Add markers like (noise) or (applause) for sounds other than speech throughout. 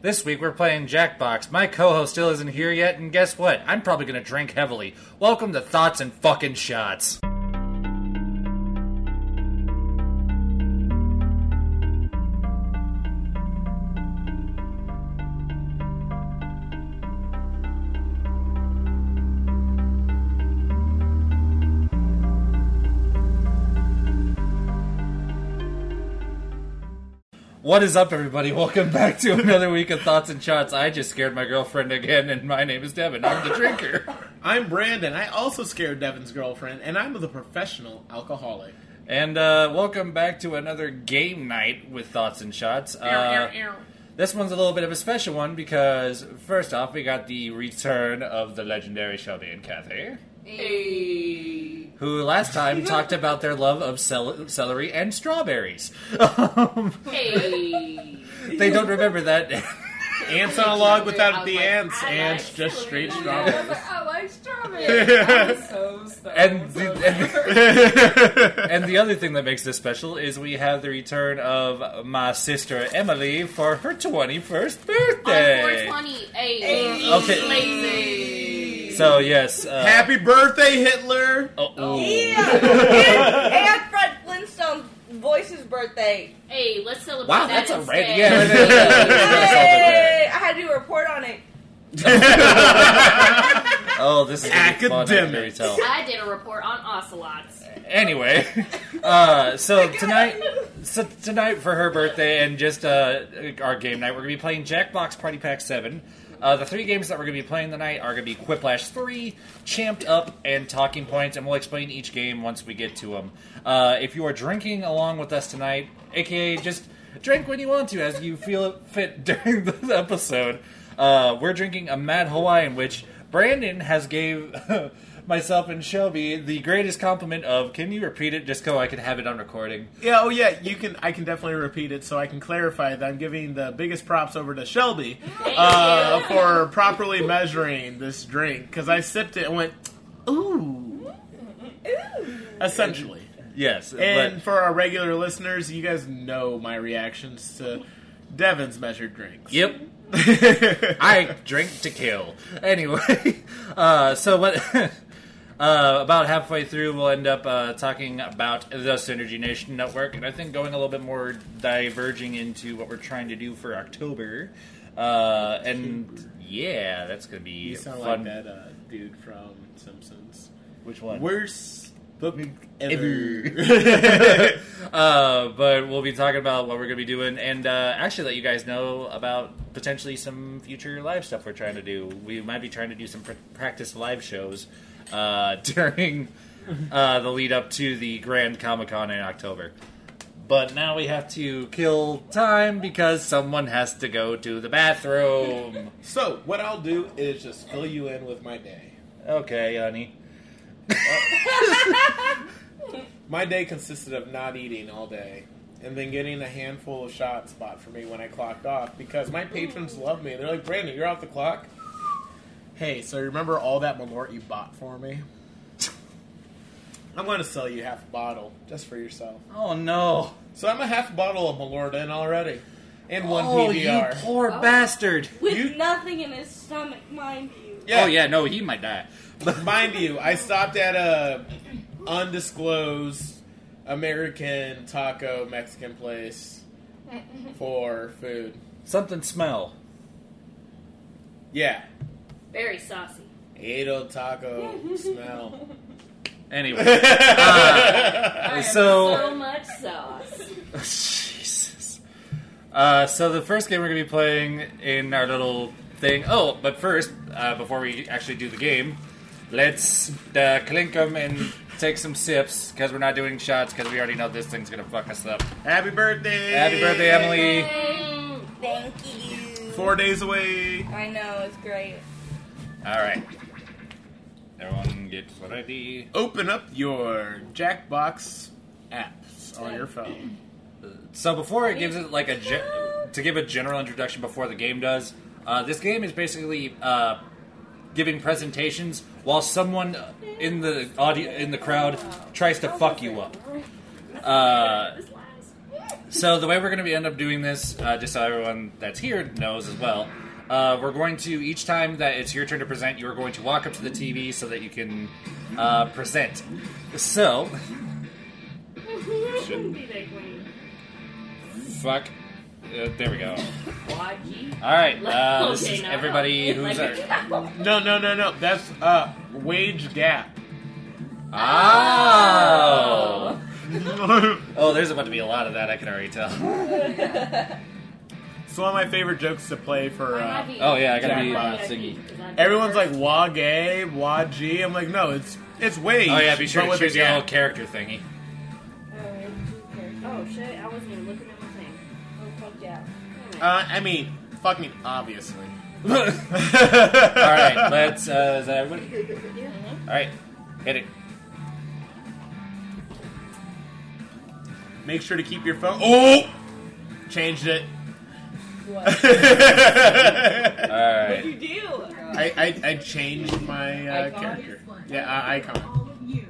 This week we're playing Jackbox. My co-host still isn't here yet, and guess what? I'm probably gonna drink heavily. Welcome to Thoughts and Fucking Shots. What is up, everybody? Welcome back to another week of Thoughts and Shots. I just scared my girlfriend again, and my name is Devin. I'm the drinker. (laughs) I'm Brandon. I also scared Devin's girlfriend, and I'm the professional alcoholic. And uh, welcome back to another game night with Thoughts and Shots. Uh, this one's a little bit of a special one because, first off, we got the return of the legendary Shelby and Kathy, who last time talked about their love of cel- celery and strawberries. (laughs) Hey. they don't remember that. (laughs) Ants on a log without the like, ants. I ants like just straight strawberries. I like strawberries. (laughs) So. And so the-. And the other thing that makes this special is we have the return of my sister Emily for her 21st On birthday. 420. Hey. Okay. Lazy. So, yes. Uh, Happy birthday, Hitler! oh, oh. Yeah. (laughs) and, and Fred Flintstone's voice's birthday. Hey, let's celebrate Wow, that that's a instead. red. Yeah, it is. Hey, I had to do a report on it. (laughs) Oh, this is gonna be fun, I can tell. I did a report on ocelots. Anyway, (laughs) uh, so tonight, so tonight for her birthday and just uh, our game night, we're gonna be playing Jackbox Party Pack Seven. Uh, the three games that we're gonna be playing tonight are gonna be Quiplash Three, Champ'd Up, and Talking Points, and we'll explain each game once we get to them. Uh, if you are drinking along with us tonight, aka just drink when you want to as you feel it fit (laughs) during this episode, uh, we're drinking a Mad Hawaiian, which Brandon has gave. (laughs) Myself and Shelby, the greatest compliment of, can you repeat it just so I can have it on recording? Yeah, oh yeah, you can. I can definitely repeat it so I can clarify that I'm giving the biggest props over to Shelby uh, for properly measuring this drink because I sipped it and went, ooh. Essentially. Yes, And but for our regular listeners, you guys know my reactions to Devin's measured drinks. yep, (laughs) I drink to kill. Anyway, (laughs) uh, so what? (laughs) Uh, about halfway through, we'll end up uh, talking about the Synergy Nation Network, and I think going a little bit more diverging into what we're trying to do for October. Uh, and yeah, that's gonna be You sound fun. like that uh, dude from Simpsons. Which one? Worst book ever. Ever. (laughs) uh, but we'll be talking about what we're going to be doing and uh, actually let you guys know about potentially some future live stuff we're trying to do. We might be trying to do some pr- practice live shows uh, (laughs) during uh, the lead up to the Grand Comic Con in October. But now we have to kill time because someone has to go to the bathroom. so, what I'll do is just fill you in with my day. Okay, honey. (laughs) My day consisted of not eating all day and then getting a handful of shots bought for me when I clocked off because my patrons love me. They're like, Brandon, you're off the clock. Hey, so remember all that Malort you bought for me? I'm going to sell you half a bottle just for yourself. Oh no. So I'm a half bottle of Malort in already. And one oh, PBR. you poor Oh. bastard. With You- nothing in his stomach, mind you. Yeah. Oh yeah, no, he might die. (laughs) Mind you, I stopped at a undisclosed American taco Mexican place (laughs) for food. Something smell. Yeah. Very saucy. Ado taco (laughs) smell. Anyway, (laughs) I have So- so much sauce. (laughs) Jesus. Uh, so the first game we're gonna be playing in our little thing. Oh, but first, uh, before we actually do the game, let's uh, clink them and take some sips because we're not doing shots because we already know this thing's gonna fuck us up. Happy birthday! Happy birthday, Emily! Thank you. Four days away. I know, it's great. All right, everyone get ready. Open up your Jackbox apps on your phone. So before it gives it like a ge- to give a general introduction before the game does, uh, this game is basically uh, giving presentations while someone in the audio in the crowd tries to fuck you up. Uh, So the way we're going to be end up doing this, uh, just so everyone that's here knows as well, uh, we're going to each time that it's your turn to present, you're going to walk up to the TV so that you can uh, present. So, Shouldn't be that queen. fuck. Uh, there we go. YG. All right, uh, (laughs) this Okay, is no, everybody no. who's Like- our. No, no, no, no. That's uh, wage gap. Oh! (laughs) Oh, there's about to be a lot of that. I can already tell. (laughs) It's one of my favorite jokes to play for. Uh, Oh yeah, I gotta be Jackpot. uh, singing. everyone's like wa gay, wa g. I'm like, no, it's it's wage. Oh yeah, be sure but to with choose your gap. little character thingy. Oh shit! I wasn't even looking at my thing. Oh, fuck yeah. Uh, I mean, fuck me, obviously. (laughs) (laughs) All right, let's. Uh, is that everybody? Yeah. All right, hit it. Make sure to keep your phone. Oh, changed it. What? All What'd you do? I, I I changed my uh, Icon? character. Yeah, uh, icon. All of you,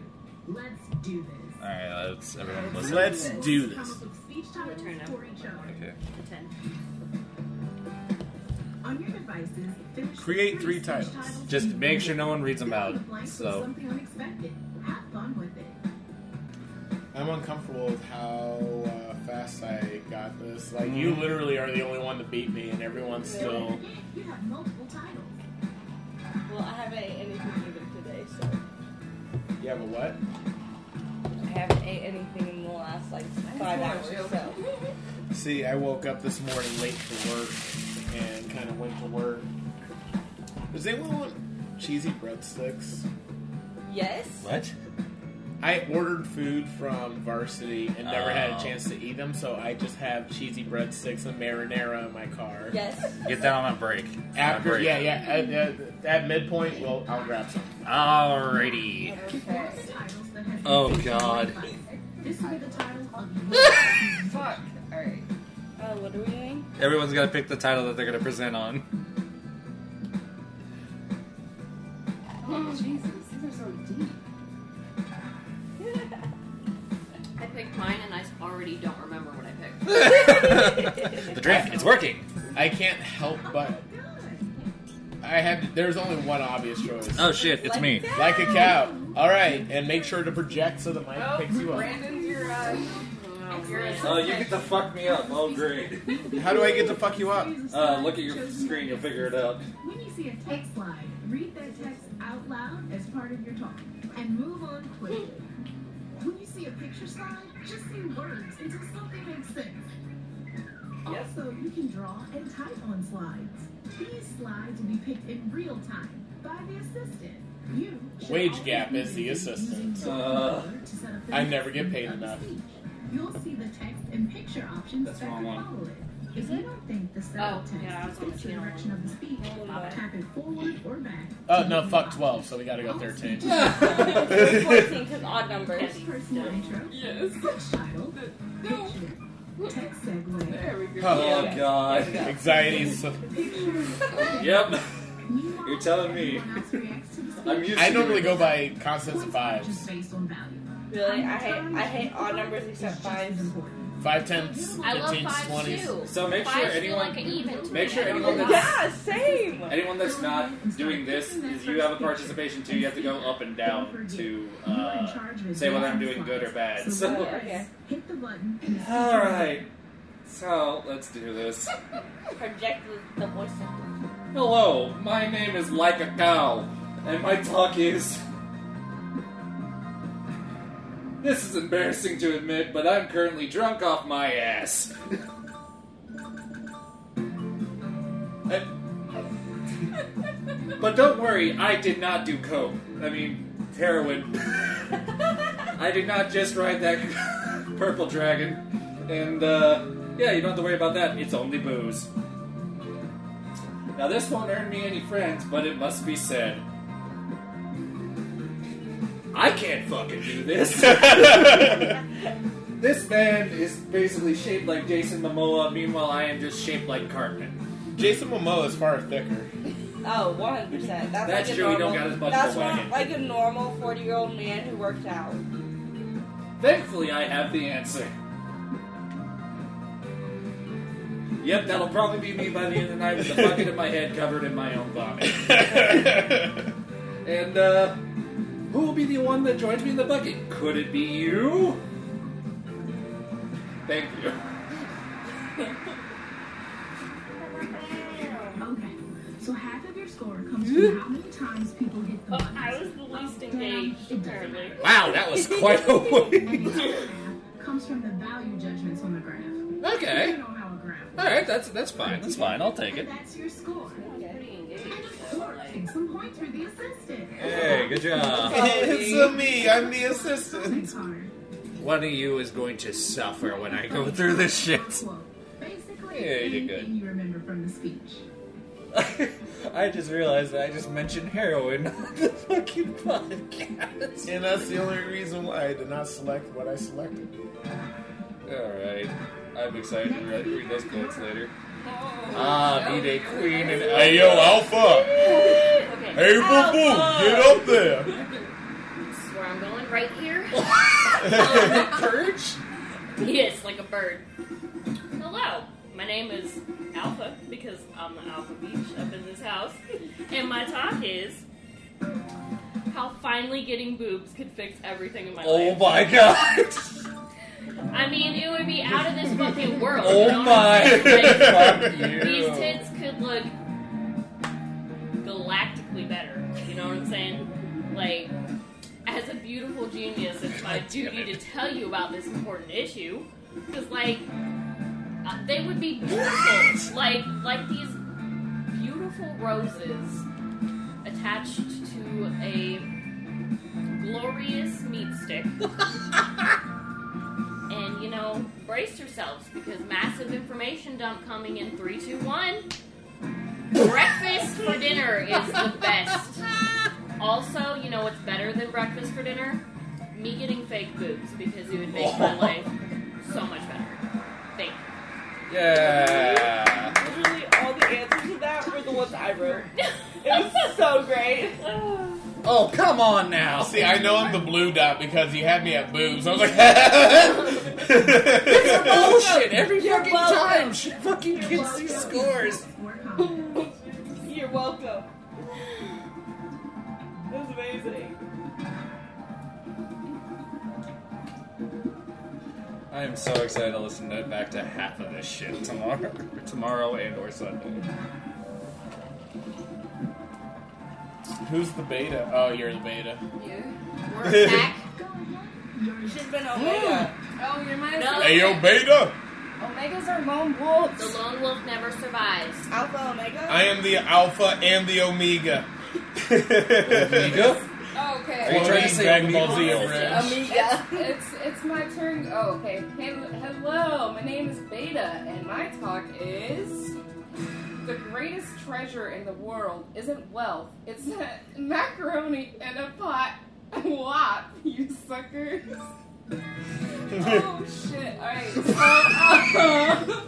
let's do this. All right, let's everyone listen. Let's do this. Come up with speech titles Turn up. for each other. Okay. On your devices, finish Create three titles. Just make sure no one reads them out. in the blanks with So something unexpected. Have fun with it. I'm uncomfortable with how uh, fast I got this. Like, you mm-hmm. literally are the only one to beat me, and everyone's still. You have multiple titles. Well, I haven't ate anything either today, so. You have a what? I haven't ate anything in the last, like, five hours, so. (laughs) See, I woke up this morning late for work and kind of went to work. Does anyone want cheesy breadsticks? Yes? what? I ordered food from Varsity and never had a Oh. chance to eat them, so I just have cheesy breadsticks and marinara in my car. Yes? Get that on a break. On a After, break. yeah, yeah, at, at, at midpoint, well, I'll grab some. Alrighty. Okay. Titles that has Oh, God. This will be the title of Fuck. Alright. Uh, what are we doing? Everyone's got to pick the title that they're going to present on. Oh, Jesus, mine and I already don't remember what I picked. (laughs) the drink, it's working. I can't help but. I had. There's only one obvious choice. Oh shit, it's me. Like a cow. All right, and make sure to project so the mic picks you up. Brandon's your, uh, your Oh, you get to fuck me up. Oh, great. How do I get to fuck you up? Uh, look at your screen, you'll figure it out. When you see a text slide, read that text out loud as part of your talk and move on quickly. When you see a picture slide, just say words until something makes sense. Also, you can draw and type on slides. These slides will be picked in real time by the assistant. You Wage gap is the assistant. Uh, to set up the I never get paid enough. You'll see the text and picture options That's that the wrong can one. follow it. If you don't think the set Oh, yeah, I was on the fits the direction of the speech, Oh, tap it forward or back. Oh no, fuck twelve. So we gotta go thirteen. (laughs) (laughs) 14 because odd numbers. Personal intro. Yes. Speech title. No. Picture. Text segue. There we go. Oh, god. Anxiety. So, Yep. (laughs) You're telling me. everyone else reacts to the speech. I'm used I normally go by constants of One's fives. just based on value. Really? I hate, I hate odd numbers except just fives. Important. Five tenths, I love fifteens, fives twenties. too. So make sure Fives feel anyone- like an even to make me. sure I don't anyone know that's- Yeah, same. Anyone that's not doing this is you have a participation too. You have to go up and down to uh, say whether I'm doing good or bad. So, Okay. Hit the button. all right. So let's do this. Project the, the voice. Hello, my name is Like a Cow, and my talk is. This is embarrassing to admit, but I'm currently drunk off my ass. (laughs) I- but don't worry, I did not do coke. I mean, heroin. (laughs) I did not just ride that (laughs) purple dragon. And, uh, yeah, you don't have to worry about that. It's only booze. Now, this won't earn me any friends, but it must be said. I can't fucking do this. (laughs) (laughs) this man is basically shaped like Jason Momoa, meanwhile, I am just shaped like Cartman. Jason Momoa is far thicker. Oh, 100%. That's, (laughs) That's like a true, he normal, don't got as much That's of a wagon. like a normal 40 year old man who works out. Thankfully, I have the answer. Yep, that'll probably be me by the end of the night with the bucket in my head covered in my own vomit. and uh, who will be the one that joins me in the bucket? Could it be you? Thank you. Okay, so half of your score comes from hmm? how many times people hit the Oh, buttons. I was the least engaged, apparently. Wow, that was (laughs) quite a way. The other half comes from the value judgments on the graph. Okay. You know how a graph All right, that's that's fine. That's fine. I'll take And it. that's your score. Pretty engaged. And of course, take some points for the assistant. Hey, good job. it's a me. I'm the assistant. One of you is going to suffer when I go through this shit. Basically, Yeah, you did anything you remember from the speech. (laughs) I just realized that I just mentioned heroin on the fucking podcast. And that's the only reason why I did not select what I selected. Alright. I'm excited to read, read those quotes later. Ah, need a queen and Hey, yo, Alpha. Okay. Hey, boo boo. Get up there. This is where I'm going, right here. (laughs) Purge? yes, like a bird. Hello, my name is Alpha because I'm the Alpha Beach up in this house, and my talk is how finally getting boobs could fix everything in my Oh life. Oh my god! (laughs) I mean, it would be out of this fucking (laughs) world. Oh you know my! I'm? Like, (laughs) Fuck you. These tits could look galactically better. You know what I'm saying? Like, as a beautiful genius, it's my duty to tell you about this important issue. Because, like, uh, they would be beautiful. like, like these beautiful roses attached to a glorious meat stick. (laughs) and, you know, brace yourselves because massive information dump coming in three, two, one. Breakfast for dinner is the best. Also, you know what's better than breakfast for dinner? Me getting fake boobs because it would make my (laughs) life so much better. Thank you. Yeah! Literally, all the answers to that were the ones I wrote. It was so great. Oh, come on now! See, I know I'm the blue dot because you had me at boobs. I was like, (laughs) Bullshit! (laughs) Every You're fucking welcome. time she fucking gets these scores! You're welcome. That was amazing. I am so excited to listen to back to half of this shit tomorrow, (laughs) tomorrow and or Sunday. Who's the beta? Oh, you're the beta. You. (laughs) We're back. Go She's been Omega. Oh, you're my No. Hey, yo, beta. Omegas are lone wolves. The lone wolf never survives. Alpha Omega? I am the alpha and the omega. (laughs) Amiga? Oh, okay. Are you trying to say Dragon Ball Z Amiga? over Amiga. It's it's my turn. Oh, okay. Hey, hello, my name is Beta, and my talk is the greatest treasure in the world isn't wealth. It's (laughs) macaroni in a pot. (laughs) Wop, you suckers. (laughs) oh shit! All right. So, uh,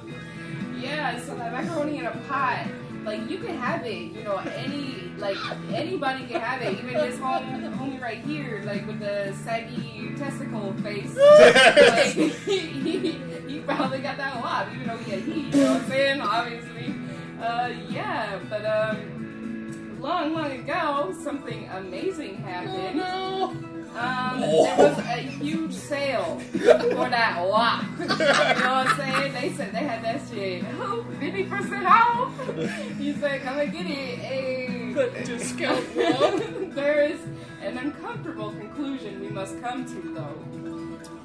yeah. So that macaroni in a pot. Like you can have it, you know. Any like anybody can have it. Even this home homie right here, like with the saggy testicle face. (laughs) like, he, (laughs) he, he probably got that wop, even though he had heat. You know what I'm saying? Obviously. Uh, yeah, but um, long, long ago, something amazing happened. Um, there was a huge sale for that wop. You know what I'm saying? They said they had that shit. Oh, 50% off. He said, come and get it. Hey. discount (laughs) there is an uncomfortable conclusion we must come to, though.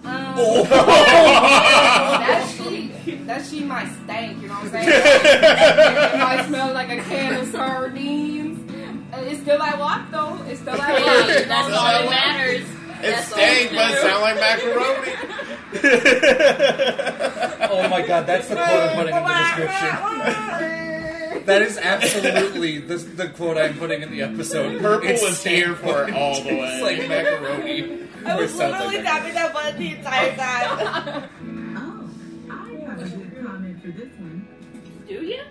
Um, (laughs) that she, that she might stank, you know what I'm saying? (laughs) it might smell like a can of sardines. Uh, It's still that walk though. It's still that (laughs) walk. Hey, that's all that matters. It stank, but it sound like macaroni. (laughs) Oh my god, that's the quote I'm putting in the description. (laughs) That is absolutely the, the quote I'm putting in the episode. Purple It's was here for it all the way. It's like macaroni. I was literally like tapping that button the entire time. Oh, I have a comment for this one. Do you?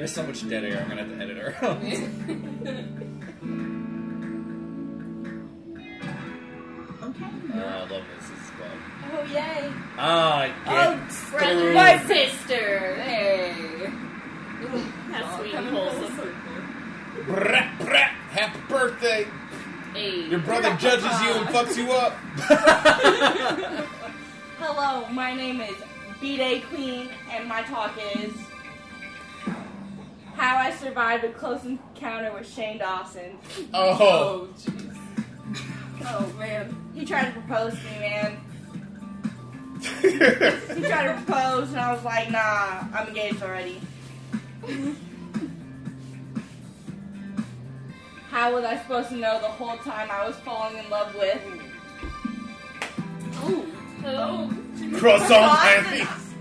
There's so much dead air, I'm gonna have to edit her out. Oh, I love this as well. Oh yay! Ah, Oh, get Brother, through. my sister. Hey. How sweet and wholesome. circle. Brat, brat, happy birthday. Hey. Your brother judges you and fucks you up. (laughs) Hello, my name is B-Day Queen, and my talk is how I survived a close encounter with Shane Dawson. Oh. Oh, jeez. Oh, man. He tried to propose to me, man. (laughs) He tried to propose, and I was like, nah, I'm engaged already. How was I supposed to know the whole time I was falling in love with? Oh. Oh. Croissant Croissants. panties.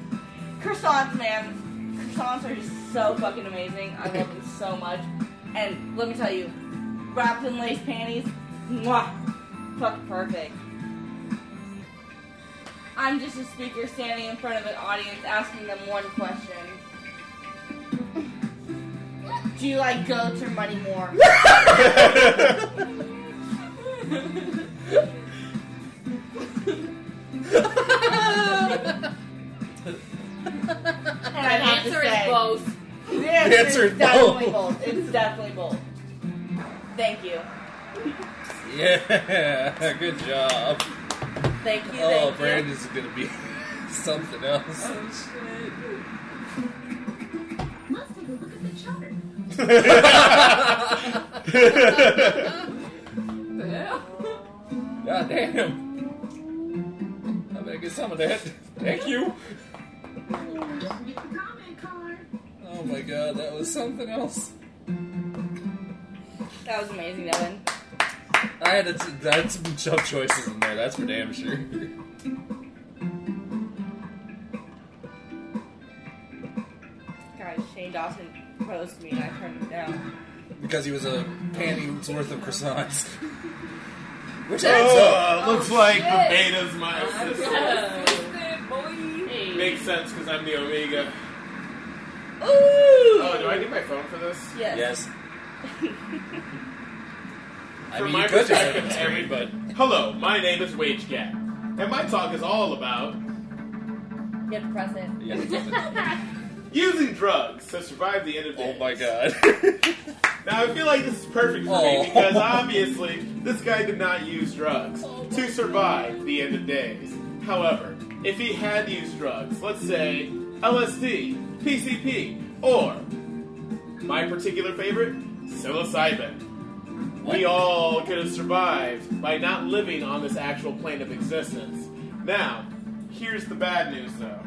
Croissants, man. Croissants are just so fucking amazing. I love them so much. And let me tell you, wrapped in lace panties, mwah, fucking perfect. I'm just a speaker standing in front of an audience asking them one question. Do you like goats or money more? (laughs) (laughs) And The I have to answer is both. The answer, answer is is definitely both. both. It's definitely both. Thank you. Yeah, (laughs) good job. Thank you. Oh, thank you. Brandon's gonna be (laughs) something else. Oh, shit. Let's take a look at the chart. The? God damn. I better get some of that. Thank you. Don't forget the comment card. Oh my god, that was something else. That was amazing, Devin. I had, a, I had some tough choices in there, that's for damn sure. Guys, Shane Dawson proposed to me and I turned him down. because he was a panty's worth of croissants. Which adds oh, up. Oh, looks like oh, shit. the beta's my I'm sister. so twisted, boy. Hey. Makes sense because I'm the omega. Ooh! Oh, do I need my phone for this? Yes. Yes. (laughs) I mean, my you could perspective, open the Hello, my name is Wage Gap, and my talk is all about You have to press it. yeah. (laughs) using drugs to survive the end of days. oh my god. (laughs) Now I feel like this is perfect for Oh. me because obviously this guy did not use drugs to survive the end of days. However, if he had used drugs, let's say LSD, PCP, or my particular favorite, psilocybin, we all could have survived by not living on this actual plane of existence. Now, here's the bad news though.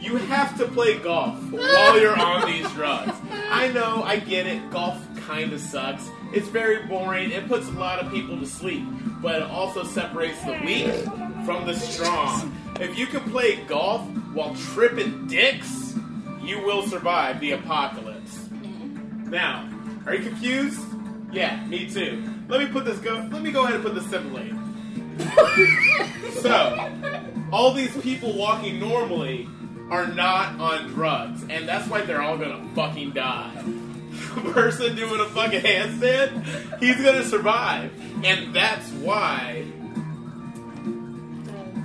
You have to play golf while you're on these (laughs) drugs. I know, I get it. Golf kind of sucks. It's very boring. It puts a lot of people to sleep, but it also separates the weak from the strong. If you can play golf while tripping dicks, you will survive the apocalypse. Now, are you confused? Yeah, me too. Let me put this go. Let me go ahead and put this simply. (laughs) so, all these people walking normally are not on drugs, and that's why they're all gonna fucking die. The (laughs) Person doing a fucking handstand, he's gonna survive, and that's why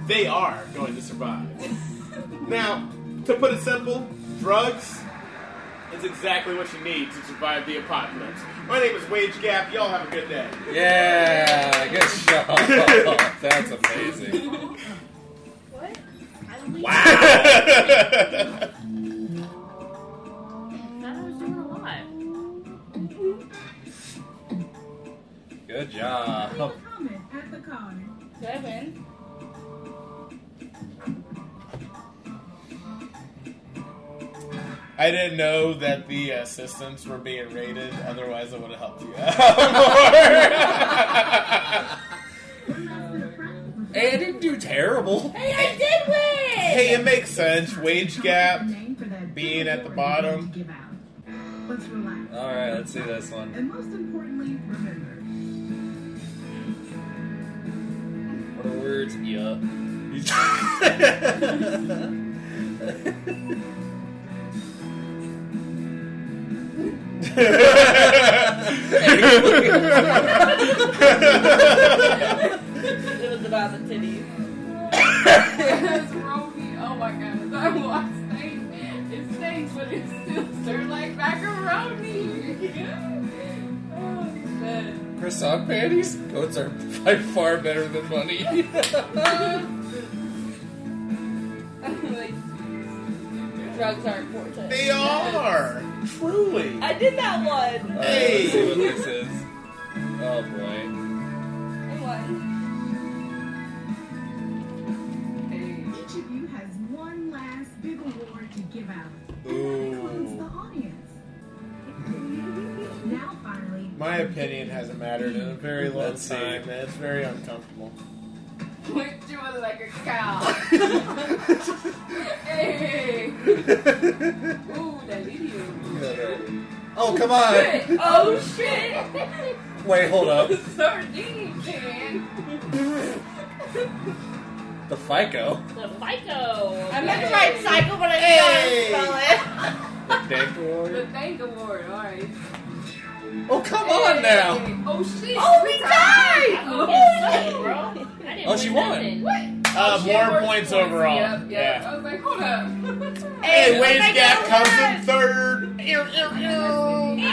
they are going to survive. Now, to put it simple, drugs is exactly what you need to survive the apocalypse. My name is Wage Gap. Y'all have a good day. Yeah, good job. (laughs) That's amazing. What? I don't think Wow. I (laughs) was doing a lot. Good job. Leave I didn't know that the assistants were being rated. Otherwise, I would have helped you out (laughs) more. last bit of practice. Hey, I didn't do terrible. Hey, I did win! hey, it makes sense. Wage gap. Name for that being at the bottom. going to give out. Let's relax. All right, let's see this one. And most importantly, remember. What are words? Yeah. (laughs) (laughs) about the titties. Yes, Romy. Oh my god. I want steak. It stinks, but it's still stirred like macaroni. oh, man. Croissant panties? Goats are by far better than money. like, Drugs are important. They are truly. I did that one. Hey. Let's see what this is. Oh boy. I won. hey. Each of you has one last big award to give out. And that includes the audience. Now, finally, My opinion hasn't mattered in a very long Let's time, and it's very uncomfortable. Put you like a cow. (laughs) hey. Ooh, that video. Oh, come on! Oh shit! Wait, hold up. (laughs) Sardine can. The FICO. The FICO. I meant to write cycle, but I didn't Hey. know how to spell it. Dank The award. The Thank award, alright. Oh, come on now! Oh shit! Oh, we tied! I fucking suck, bro. I didn't Oh, she won. nothing. What? Uh, Oh, more worse points overall. Yep, yep. Yeah. I was like, hold up. (laughs) Hey, let's Wage make Gap comes in third. Ew, ew, ew.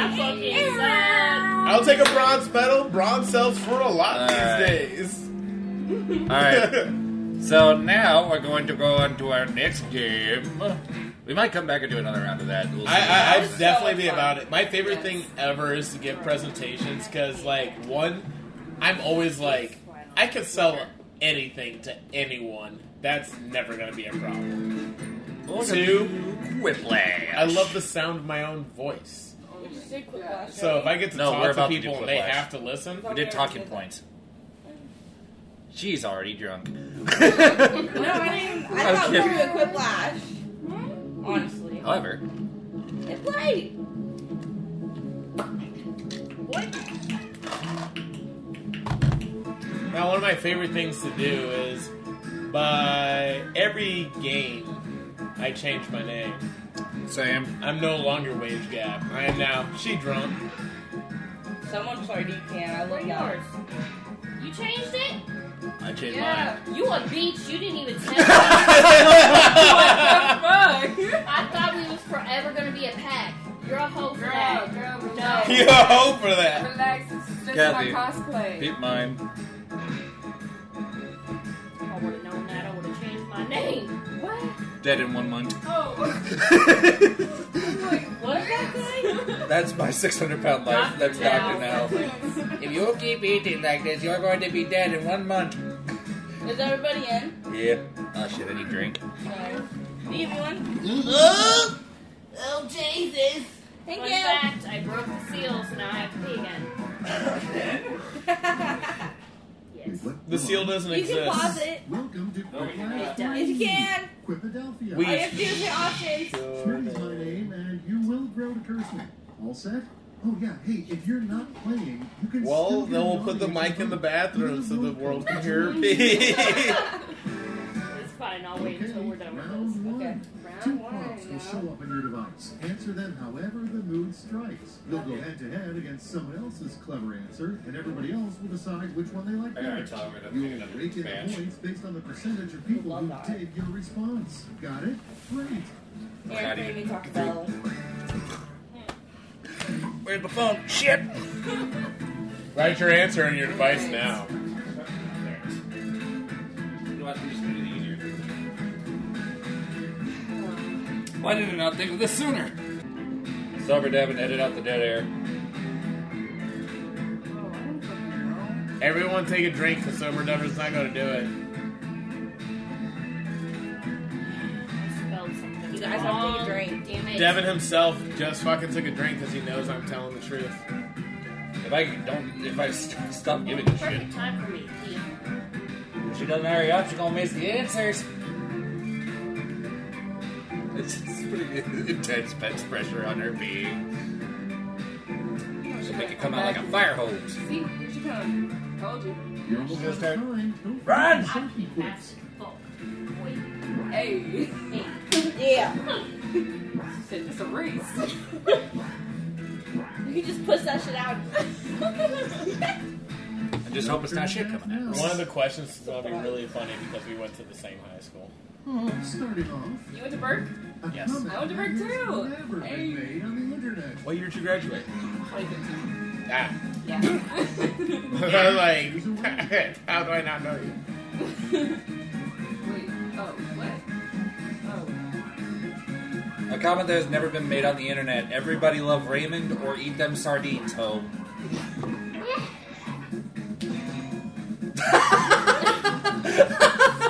I'll take a bronze medal. Bronze sells for a lot Alright. these days. Alright. (laughs) So now we're going to go on to our next game. We might come back and do another round of that. We'll. I, I, I'd was so definitely be fun. about it. My favorite Yes. thing ever is to give presentations because, like, one, I'm always like, I could sell anything to anyone. That's never going to be a problem. Look at Two, Whiplash. I love the sound of my own voice. We just did Quiplash, So if I get to No, talk to about to people and they have to listen, oh, We did talking points. She's already drunk. (laughs) No, I didn't. (laughs) I thought we Okay. were a quick flash. Honestly, However, it played. now one of my favorite things to do is by every game, I change my name. Sam. I'm no longer Wage Gap. I am now She Drunk. Someone played you can. I Where love yours? yours. You changed it? I changed Yeah. You a beach. You didn't even (laughs) tell me. (laughs) What the fuck? I thought we was forever gonna be a pack. You're a hoe for Girl, that. girl, No. relax. (laughs) You hope for that. Relax, it's just Kathy. my cosplay. Keep mine. If I would have known that, I would have changed my name. What? Dead in one month. Oh. I'm (laughs) like, What is that guy? That's my 600 pound life. That's Doctor now. (laughs) If you keep eating like this, you're going to be dead in one month. Is everybody in? Yeah. Oh shit, I need drink. No. Do you have one? Oh, Oh Jesus! Thank Fun you. fact, I broke the seal, so now I have to pee again. (laughs) Yes. The seal doesn't exist. you can pause it. welcome to Quick It Flash you can. Quipadelphia. We- All you have to do is options. Schmitty's my name, and you will grow to curse me. All set? Oh yeah. Hey, if you're not playing, you can. Well, then we'll put the mic in the bathroom so the world can hear me. (laughs) (laughs) It's fine, I'll wait Okay, until we're done with round this. one. Okay. Two Round one prompts will show up on your device. Answer them however the mood strikes. You'll go head to head against someone else's clever answer, and everybody else will decide which one they like better. tell her to You'll take another rate in the points based on the percentage of people who that. dig your response. Got it? Great. Aaron made me talk about Where's my phone? Shit! Write your answer on your device now. Why did I not think of this sooner? Sober Devin, edit out the dead air. Everyone take a drink because Sober Devin's not going to do it. I spelled something You guys have to take a drink. Damn it. Devin himself just fucking took a drink because he knows I'm telling the truth. If I don't, if I st- stop giving a shit, Perfect time for me. If she doesn't hurry up, she's gonna miss the answers. It's, it's pretty intense bench pressure on her being. She'll make it come out like a fire hose. See, here she comes. Told you. You're almost Just out start- time. Run! forget the safety Fast quits. fuck. Wait. Hey. Hey. Yeah. She said it's a race. (laughs) You can just push that shit out. I just hope it's not shit coming at us. One of the questions is going to be really funny because we went to the same high school. Starting off, You went to Burke? Yes. I went to Burke too. Never Hey. been made on the internet. What year did you graduate? 2015. Ah. Yeah. (laughs) I was like, (laughs) (laughs) how do I not know you? Wait. Oh, what? Oh. A comment that has never been made on the internet. Everybody love Raymond or eat them sardines, ho.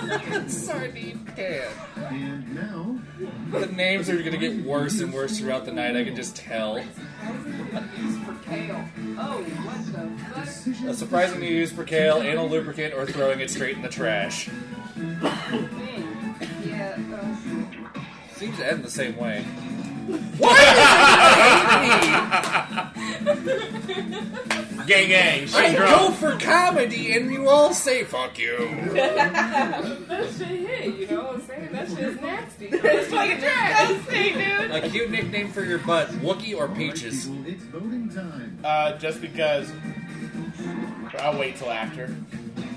(laughs) Sardine can. And now, The names are gonna get worse and worse throughout the night. I can just tell. How is it gonna used for kale? Oh, what the A surprising use for kale, anal lubricant, or throwing it straight in the trash. Yeah. Uh, Seems to end the same way. (laughs) Gang, gang. I She's go drunk. for comedy, and you all say "fuck you." that shit hit, you know what I'm saying? That shit is nasty. It's fucking disgusting, dude. A cute nickname for your butt: Wookie or Peaches. it's voting time. Uh, just because. I'll wait till after.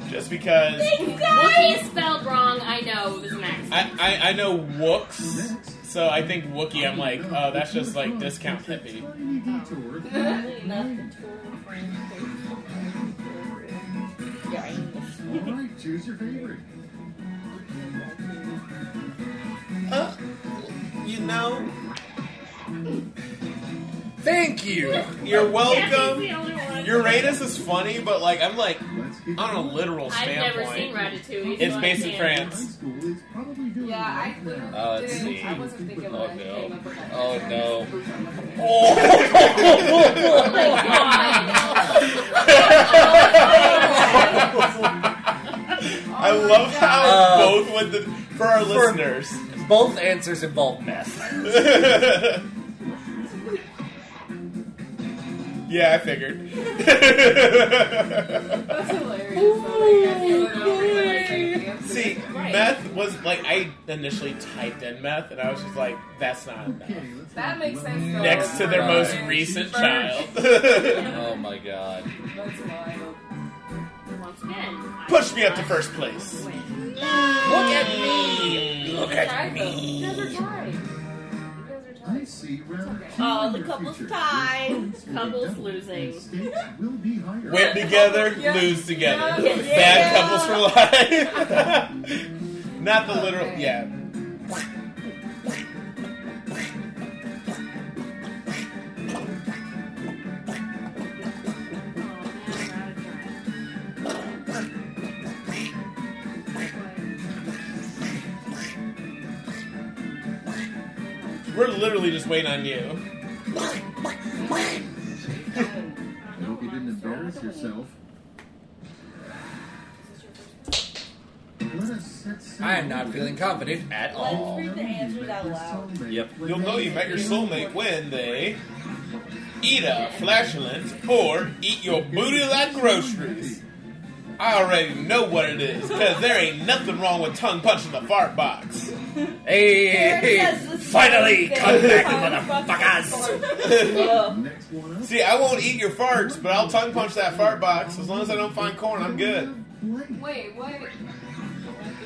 Just because. Wookie is spelled wrong. I know. This is an accent. I, I, I know Wooks, Next, so I think Wookie, I'm like, oh, that's just like discount hippie. All right, choose your favorite. Uh, you know, Thank you. you're welcome. the only one. Uranus is funny, but like, I'm like, on a going. literal I've never standpoint. seen Ratatouille. It's so I based in can't. France. school is probably doing Yeah, I literally now. Uh, let's didn't. see. I wasn't thinking Oh, when I no. came up with that. Oh, no. Bruce, I'm looking at it. Oh my god. I love how Uh, both with the for our listeners. Both answers involve meth. (laughs) yeah, I figured. (laughs) That's hilarious. So, like, I feel it over and I say the answer. See, Right. meth was like I initially typed in meth, and I was just like, "That's not enough." Okay, let's That makes sense, though. Next to their most Right. recent child. (laughs) Oh my god. That's wild. Once again. Push me up to first place. Look at me. Mm. Look at Tied, though. me. I tied. see round Okay. two Oh, uh, in the your couple's future. tied. Votes will be Couple's losing. will be higher. Win together, (laughs) Yeah. lose together. Yeah. Bad couples for life. (laughs) Not the literal. Okay. Yeah. (laughs) We're literally just waiting on you. I hope you didn't embarrass yourself. Let us set sail I am not feeling confident at Let's all. read the answers out loud. Yep. You'll know you met your soulmate when they eat a flatulence or eat your booty like groceries. I already know what it is, because there ain't nothing wrong with tongue punching the fart box. Hey, finally, come back, motherfuckers. Ugh. Next. See, I won't eat your farts, but I'll tongue punch that fart box. As long as I don't find corn, I'm good. Wait, what?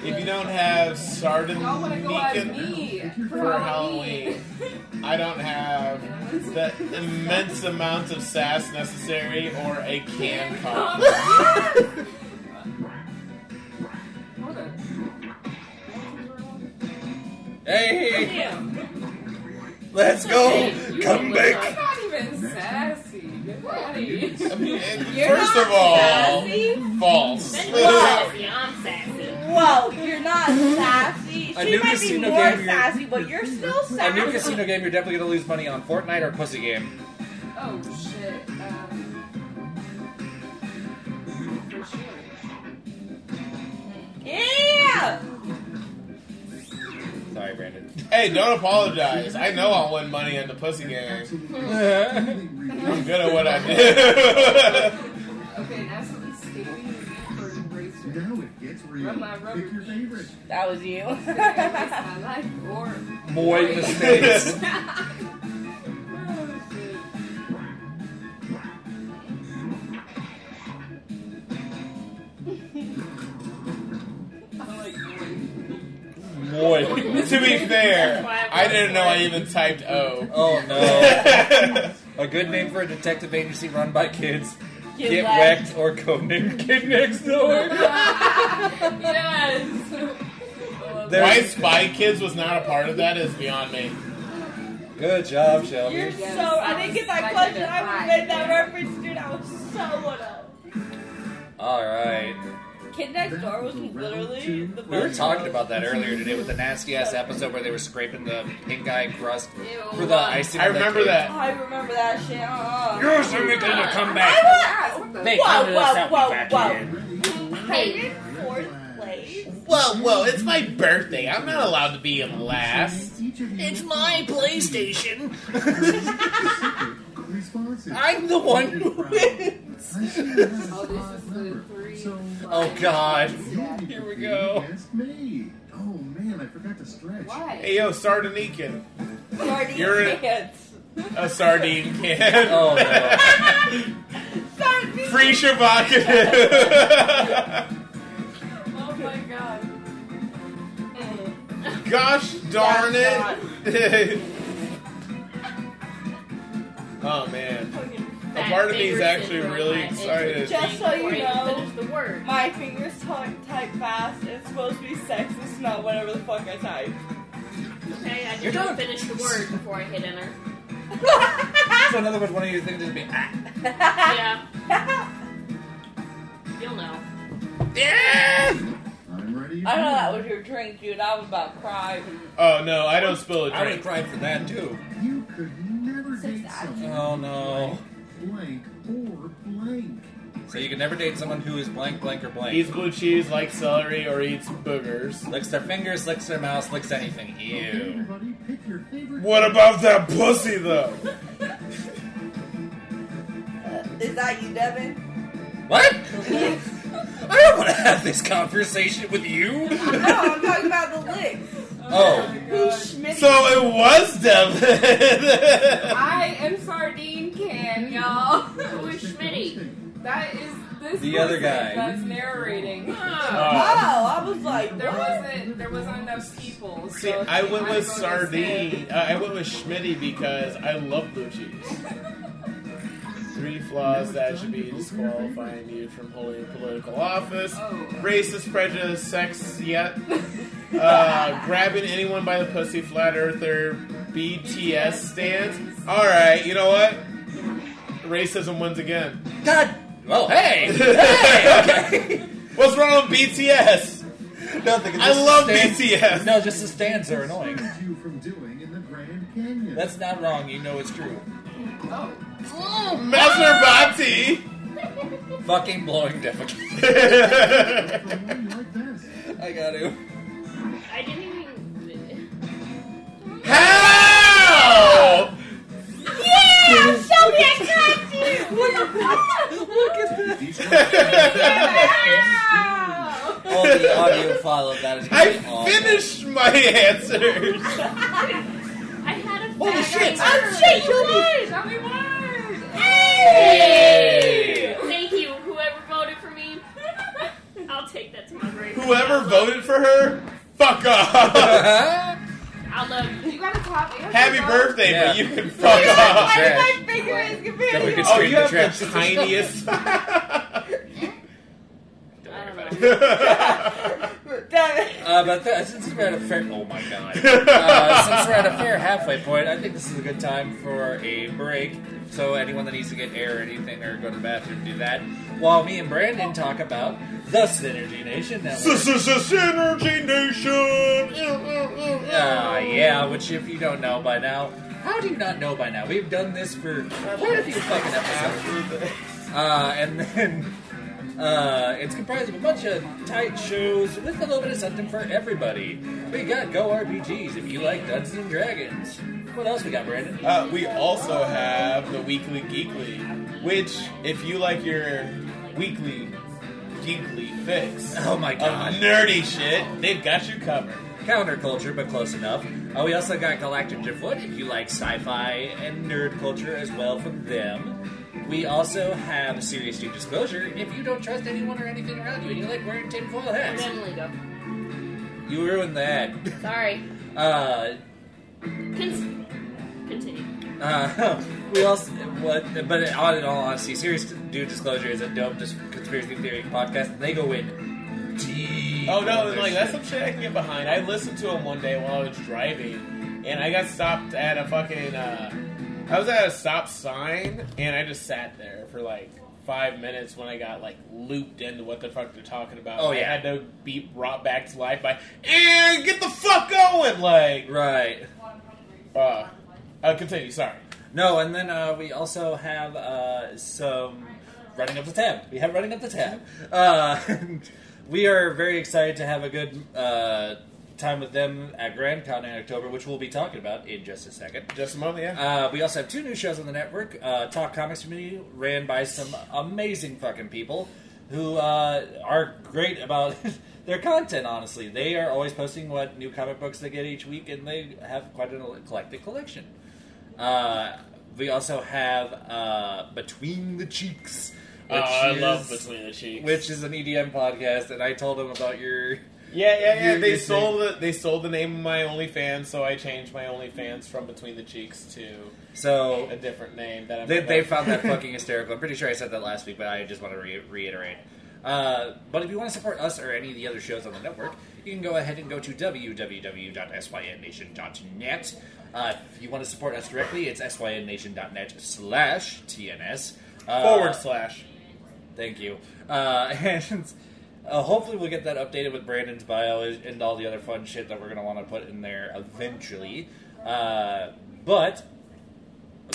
If you don't have sardine Y'all want to go as beacon for, for Halloween? Halloween, I don't have the immense amount of sass necessary or a can (laughs) coffee. Hey, Damn. let's go. You Come back. like- I'm not even sassy. I mean, You're first not of all, sassy. false. Then you're sassy. I'm sassy. Whoa, you're not (laughs) sassy. A She new might be more game, sassy, but you're still sassy. A sassy. new casino game you're definitely gonna lose money on: Fortnite or Pussy Game. Oh shit. Um, for sure. Yeah. Sorry, Brandon. (laughs) Hey, don't apologize. I know I won money on the pussy game. (laughs) I'm good at what I (laughs) do. okay, that's what the. Now it gets real. My. Pick your favorite. That was you. my life mistakes. Boy. To be fair, I didn't know I even typed O. Oh no. (laughs) A good name for a detective agency run by kids. Get (laughs) Get, whacked. wrecked or codename Kid Next Door. (laughs) yes. There's- Why Spy Kids was not a part of that is beyond me. Good job, Shelby. You're Yes, so. I didn't get that I question. I would have made that reference, dude. I was so would have. All right. Kid Next Door was literally the We were talking about that earlier today with the nasty ass episode where they were scraping the pink eye crust Ew. for the icing. I on remember cake. that. I remember that shit. Uh-uh. You're suddenly gonna come back. I want. They Whoa, counted us out, whoa, we back whoa, in. Hey, fourth place. Whoa, whoa, it's my birthday. I'm not allowed to be in last. It's my PlayStation. (laughs) (laughs) Responses. I'm the one who wins. Oh, this is the three. So, Oh God. Here we go. Against me. Oh man, I forgot to stretch. Why? Hey, yo, Sardinican. Sardine You're- cans. A sardine can. Oh no. Sardine. Free Shabaka. (laughs) Oh my god. Gosh darn That's it. (laughs) oh, man. A part of me is actually really excited. itch Just so you know. finish the word. My fingers type, type fast. It's supposed to be sexist, not whatever the fuck I type. Okay, I You're didn't finish the word before I hit enter. (laughs) So in other words, one of your things is be ah. Yeah, (laughs) you'll know. Yeah. I'm ready. I know that was your drink, dude. I was about to cry. Oh, no, I don't spill a I would have drink. cry for that too. You could never Six date out of someone Oh no. blank or blank. So you can never date someone who is blank, blank, or blank. Eats blue cheese, likes celery, or eats boogers. licks their fingers, licks their mouth, licks anything. Okay, Ew. pick your favorite. What about that pussy, though? Is that you, Devin? What? I don't want to have this conversation with you. No, I'm talking about the licks. Oh. Who's So it was Devin. I am sardine can, y'all. Who is Schmitty? That is this The other person guy. that's narrating. Oh, I was like, There what? wasn't there wasn't enough people. So See, I went with go sardine. Uh, I went with Schmitty because I love blue cheese. Three flaws that should be disqualifying you from holding political office. Oh. Racist, prejudice, sex, yet. (laughs) Uh, grabbing anyone by the pussy, flat earther, BTS stance. Alright, you know what? Racism wins again. God. Oh, hey. Hey. (laughs) Okay. (laughs) What's wrong with BTS? Nothing. I just the love stands- BTS. No, just the stands are annoying. You from doing in the Grand Canyon? That's not wrong. You know it's true. Oh. Masturbati! Fucking blowing defecate. (laughs) Someone like this. I got to. I didn't even. How? Yeah, Shelby, I cracked you. Look at that. These Oh, the audio file of that is going to be I awful. finished my answers. (laughs) I had a Holy shit. finger. Oh shit, you won. Shelby won! Hey! Thank you, whoever voted for me. I'll take that to my grave. Whoever voted for her, fuck off. (laughs) I love you. You got a top answer. Happy though. birthday, Yeah. but you can fuck off. Why did Trash. my finger is we compared could Oh, screen you the have (laughs) trash. the tiniest. Uh, but th- since we're at a fair, oh my god, (laughs) uh, since we're at a fair halfway point, I think this is a good time for a break. So anyone that needs to get air or anything or go to the bathroom, do that. While me and Brandon talk about the Synergy Nation Network. Synergy Nation. Ah, yeah, which if you don't know by now, how do you not know by now? We've done this for quite a few fucking episodes. (laughs) Uh, and then uh, it's comprised of a bunch of tight shows with a little bit of something for everybody. We got Go RPGs if you like Dungeons and Dragons. What else we got, Brandon? Uh, we also have the Weekly Geekly, which, if you like your weekly geekly fix Oh my of god. nerdy shit, they've got you covered. Counterculture, but close enough. Uh, we also got Galactic Driftwood if you like sci-fi and nerd culture as well from them. We also have a Serious Due Disclosure if you don't trust anyone or anything around you and you like wearing tinfoil hats. Emily, go. You ruined that. Sorry. Uh, Con- continue. uh, (laughs) we also what, but all in all honesty, Serious Dude Disclosure is a dope dis- conspiracy theory podcast. and They go in deep. Oh no, with their like that's shit. some shit I can get behind. I listened to him one day while I was driving, and I got stopped at a fucking. Uh, I was at a stop sign, and I just sat there for like five minutes when I got like looped into what the fuck they're talking about. Oh, yeah, I had to be brought back to life by and get the fuck going, like. right. Uh, uh, continue. Sorry. No, and then uh, we also have uh, some running up the tab. We have running up the tab. Uh, (laughs) we are very excited to have a good uh, time with them at Grand Con in October, which we'll be talking about in just a second. Just a moment, yeah. Uh, we also have two new shows on the network. Uh, Talk Comics Community, ran by some amazing fucking people who uh, are great about (laughs) their content. Honestly, they are always posting what new comic books they get each week, and they have quite an eclectic collection. Uh, we also have uh, Between the Cheeks. oh, which I is- love Between the Cheeks. Which is an EDM podcast, and I told them about your. Yeah, yeah, yeah. You- They sold the they sold the name of my OnlyFans, so I changed my OnlyFans from Between the Cheeks to So a different name that I'm. They, they found that (laughs) fucking hysterical. I'm pretty sure I said that last week, but I just want to re- reiterate. Uh, but if you want to support us or any of the other shows on the network, you can go ahead and go to www.synnation.net. Uh, if you want to support us directly, it's synnation.net slash TNS. Uh, forward slash. Thank you. Uh, (laughs) and uh, hopefully we'll get that updated with Brandon's bio and all the other fun shit that we're going to want to put in there eventually. Uh, but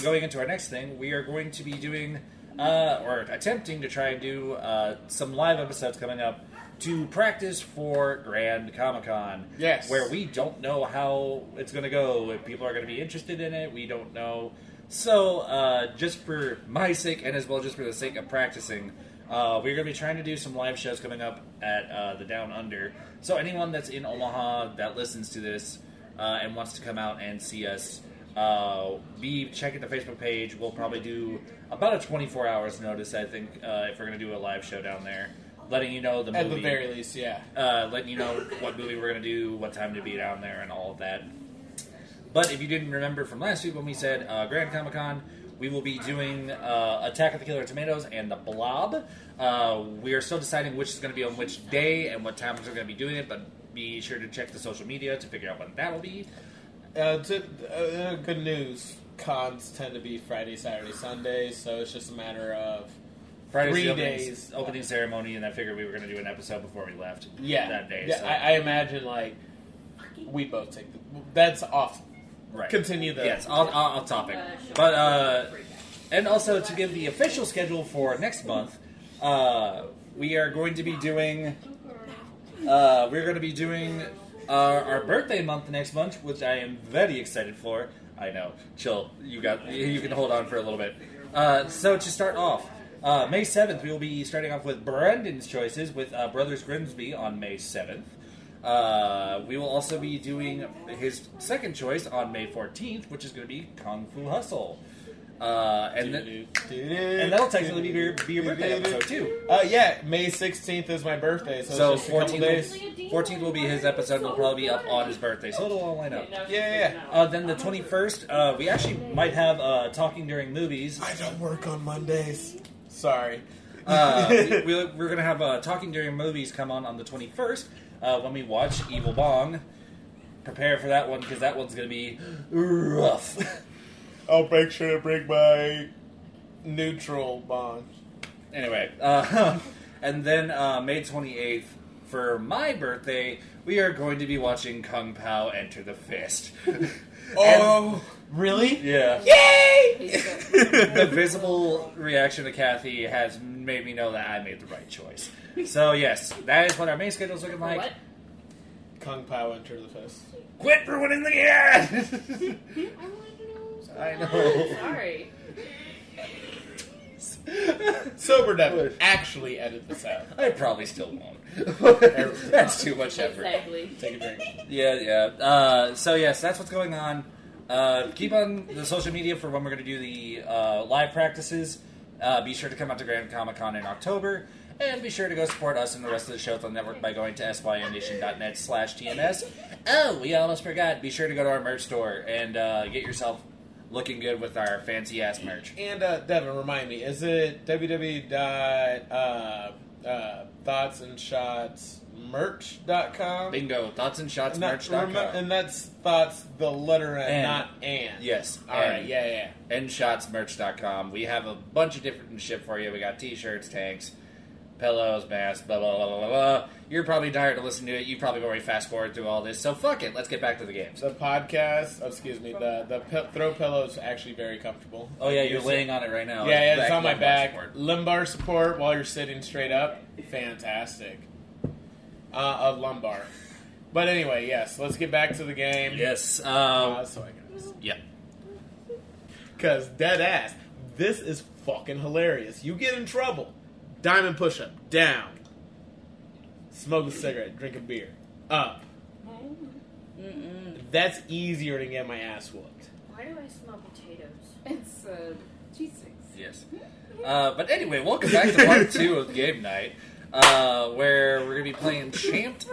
going into our next thing, we are going to be doing uh, or attempting to try and do uh, some live episodes coming up to practice for Grand Comic Con. Yes. Where we don't know how it's going to go, if people are going to be interested in it, we don't know. So, uh, just for my sake and as well just for the sake of practicing, uh, we're going to be trying to do some live shows coming up at uh, the Down Under. So, anyone that's in Omaha that listens to this uh, and wants to come out and see us, uh, be checking the Facebook page. We'll probably do about a 24 hours notice, I think, uh, if we're going to do a live show down there. Letting you know the movie At the very least, yeah. uh, letting you know what movie we're going to do, what time to be down there, and all of that. But if you didn't remember from last week when we said uh, Grand Comic Con, we will be doing uh, Attack of the Killer Tomatoes and The Blob. Uh, we are still deciding which is going to be on which day and what times we're going to be doing it, but be sure to check the social media to figure out when that will be. Uh, to, uh, good news. Cons tend to be Friday, Saturday, Sunday, so it's just a matter of Friday's Three opening, days. opening ceremony, and I figured we were going to do an episode before we left yeah that day. Yeah, so. I, I imagine like we both take the. That's off. Right. Continue the. Yes, off, off topic. But uh, and also to give the official schedule for next month, uh, we are going to be doing. Uh, we're going to be doing our, our birthday month next month, which I am very excited for. I know. Chill. You got. You can hold on for a little bit. Uh, so to start off. Uh, May 7th, we will be starting off with Brendan's choices with uh, Brothers Grimsby on May 7th. Uh, we will also be doing his second choice on May 14th, which is going to be Kung Fu Hustle. Uh, and, th- and that'll technically be your, be your birthday episode, too. Uh, yeah, May 16th is my birthday, so, So it's just a 14th, days. 14th will be his episode, and it'll probably be up on his birthday, so it'll all line up. Yeah, yeah, yeah. Uh, then the 21st, uh, we actually might have uh, Talking During Movies. I don't work on Mondays. Sorry. Uh, we, (laughs) we, we're going to have uh, Talking During Movies come on on the 21st uh, when we watch Evil Bong. Prepare for that one because that one's going to be rough. (laughs) I'll make sure to bring my neutral bond. anyway, uh, (laughs) and then uh, May 28th, for my birthday, we are going to be watching Kung Pow Enter the Fist. (laughs) Oh, really? yeah. Yay! the visible reaction to Kathy has made me know that I made the right choice. (laughs) So, yes, that is what our main schedule is looking like. what? Kung Pow enter the fist. Quit ruining the ad! (laughs) I know. Sorry. (laughs) Sober Devin, actually edit this out. I probably still won't. that's too much effort. Exactly. Take a drink. Yeah, yeah. Uh, so yes, that's what's going on. Uh, keep on the social media for when we're going to do the uh, live practices. Uh, be sure to come out to Grand Comic Con in October, And be sure to go support us and the rest of the shows on the network by going to synnation.net slash TNS. Oh, we almost forgot. Be sure to go to our merch store and uh, get yourself looking good with our fancy ass merch. And uh, Devin, remind me, is it www. Uh, uh, thoughts and shots merch.com? Bingo. Thoughts and shots And, merch.com. and that's thoughts, the letter N, N. not and. Yes. All right, N. yeah, yeah. nshotsmerch.com. We have a bunch of different shit for you. We got t-shirts, tanks, pillows, masks, blah blah blah blah blah. You're probably tired to listen to it. You probably already fast forward through all this. So fuck it. Let's get back to the games. The podcast, oh, excuse me, the the pe- throw pillow is actually very comfortable. Oh yeah, you're laying on it right now. Yeah, yeah, it's on my back. support. Lumbar support while you're sitting straight up. Fantastic. Uh, a lumbar. But anyway, yes, let's get back to the game. Yes. Uh, Um, so I got this. yeah. Because dead ass, this is fucking hilarious. You get in trouble. Diamond push up, down. Smoke a cigarette, drink a beer, up. Mm-mm. That's easier than get my ass whooped. Why do I smell potatoes? It's uh, cheese sticks. Yes. Uh, but anyway, welcome back to part two of game night, uh, where we're gonna be playing Champ'd.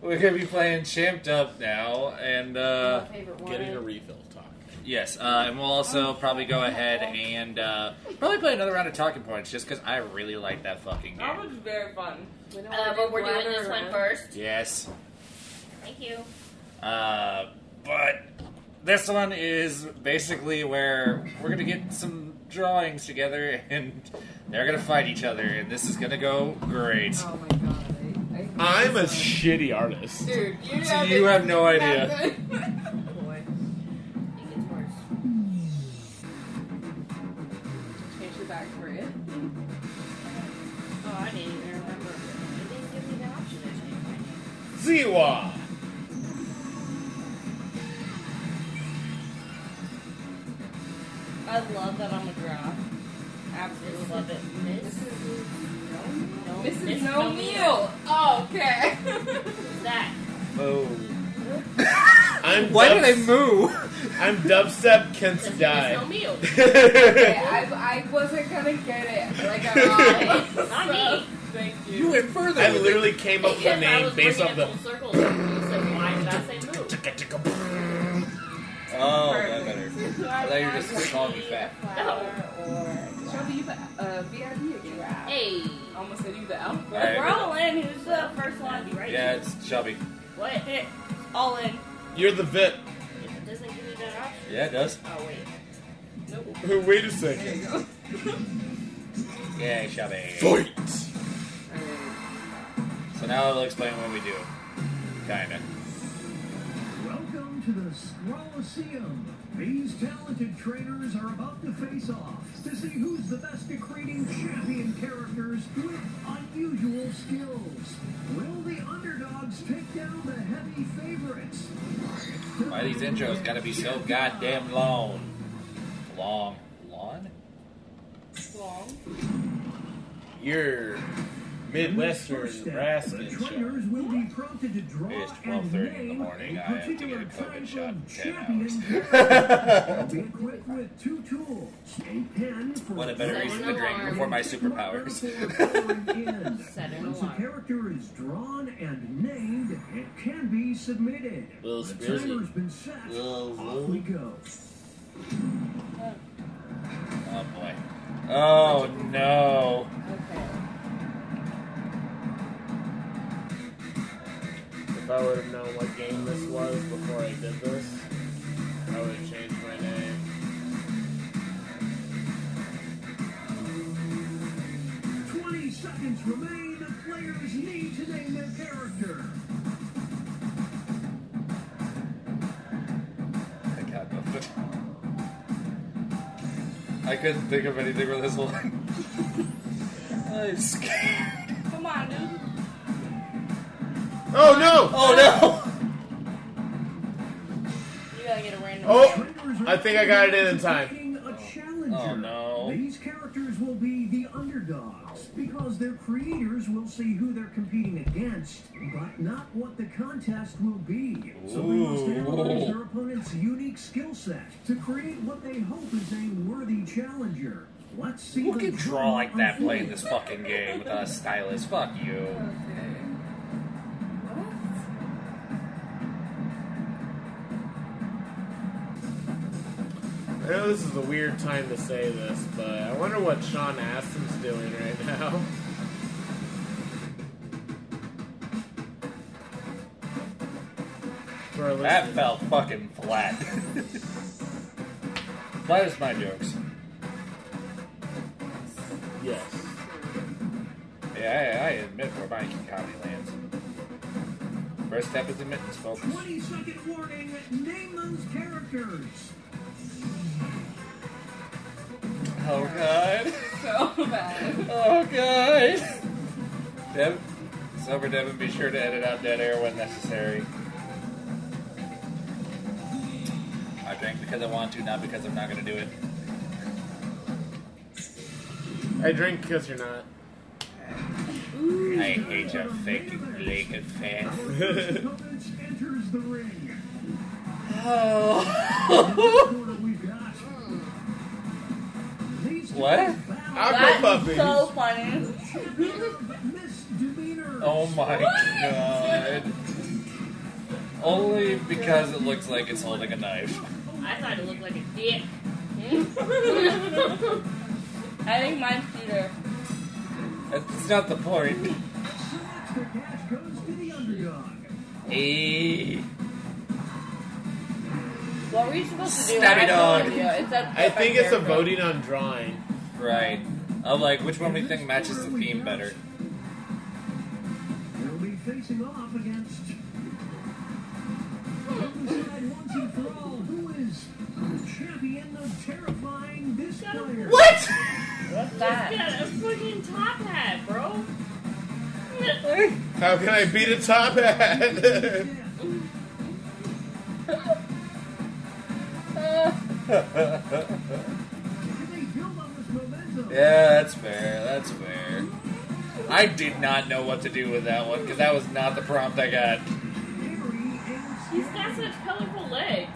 We're gonna be playing Champ'd Up now, and uh, My favorite one. Getting a refill talk. Yes, uh, and we'll also probably go ahead and uh, probably play another round of talking points just because I really like that fucking game. That was very fun. We don't Uh, wanna but we're doing bladder this one around. first. Yes, Thank you. uh, but this one is basically where we're gonna get some drawings together and they're gonna fight each other, and this is gonna go great. Oh my god. I, I I'm a shitty artist. Dude, you, So have you have no idea. (laughs) my name. Ziwa. I love that I'm a giraffe. Absolutely love it. Miss? No, Mrs. Miss No No Meal. Oh, okay. That? Oh. (laughs) I'm Why dub- did I move? I'm dubstep Kent's Miss die. No meal. (laughs) okay, I, I wasn't gonna get it. Like at all. Not So, me. Thank you. You went further. I literally came up with a Because I name was based off it the. full circle. You said, why did I say move? Oh, that better. I thought you were just calling me fat. No. Shelby, you the uh, VIP again. Hey. Almost said you the alpha. Alright. We're all in. Who's the first one? Be right. Yeah, it's Shelby. What? All in. You're the VIP. doesn't give me that option. Yeah, it does. Oh, wait. Nope. Wait a There you second. go. Yeah, Shelby. Fight. So now I'll explain what we do. Kinda. Welcome to the Scrolloseum. These talented trainers are about to face off to see who's the best at creating champion characters with unusual skills. Will the underdogs take down the heavy favorites? Why these intros gotta be so goddamn long? Long. Long? You're Midwestern First Nebraska. Show. trainers will be prompted to draw It's and 12:30 in the morning. a I have to get a particular COVID type shot in of 10 champion hours. (laughs) Be equipped with two tools: a pen for What a better reason to drink before my superpowers. (laughs) (laughs) Set an Once a alarm. character is drawn and named, it can be submitted. Little the timer's been set. Little Off we go. Oh boy. Oh no. Okay. If I would have known what game this was before I did this, I would have changed my name. Twenty seconds remain. The players need to name their character. I got nothing. I couldn't think of anything with this one. (laughs) I'm scared. Come on, dude. Oh no! Oh no! You gotta get a random. Oh! Trainers I think I got it in in time. creating A challenger. Oh, no. These characters will be the underdogs because their creators will see who they're competing against, but not what the contest will be. So they must analyze their opponent's unique skill set to create what they hope is a worthy challenger. Let's see Who can draw like that unfold. playing this fucking game with a stylus? Fuck you. Okay. I know this is a weird time to say this, but I wonder what Sean Astin's doing right now. (laughs) That listeners. felt fucking flat. flat as my jokes. Yes. Yeah, I, I admit where my comedy lands. First step is admittance, folks. 20 second warning. Name those characters. Oh god. (laughs) So bad. Oh god. Dev, Sober Devin, be sure to edit out dead air when necessary. I drank because I want to, not because I'm not gonna do it. I drink because you're not. I hate your fake lake of fat. Opponent enters the ring. Oh. (laughs) What? battle Aqua That's puppies. so funny. Oh my god. Only because it looks like it's holding a knife. I thought it looked like a dick. (laughs) I think mine's Peter. That's not the point. The What were you supposed to do? Stabby I dog. It said I think it's a voting on drawing. Right. Of like, which one we think matches the theme better? They'll be facing off against. Who decide once and for all who is the champion of terrifying this player? What? What's Got that? a fucking top hat, bro. (laughs) How can I beat a top hat? (laughs) Yeah, that's fair. That's fair. I did not know what to do with that one because that was not the prompt I got. He's got such colorful legs.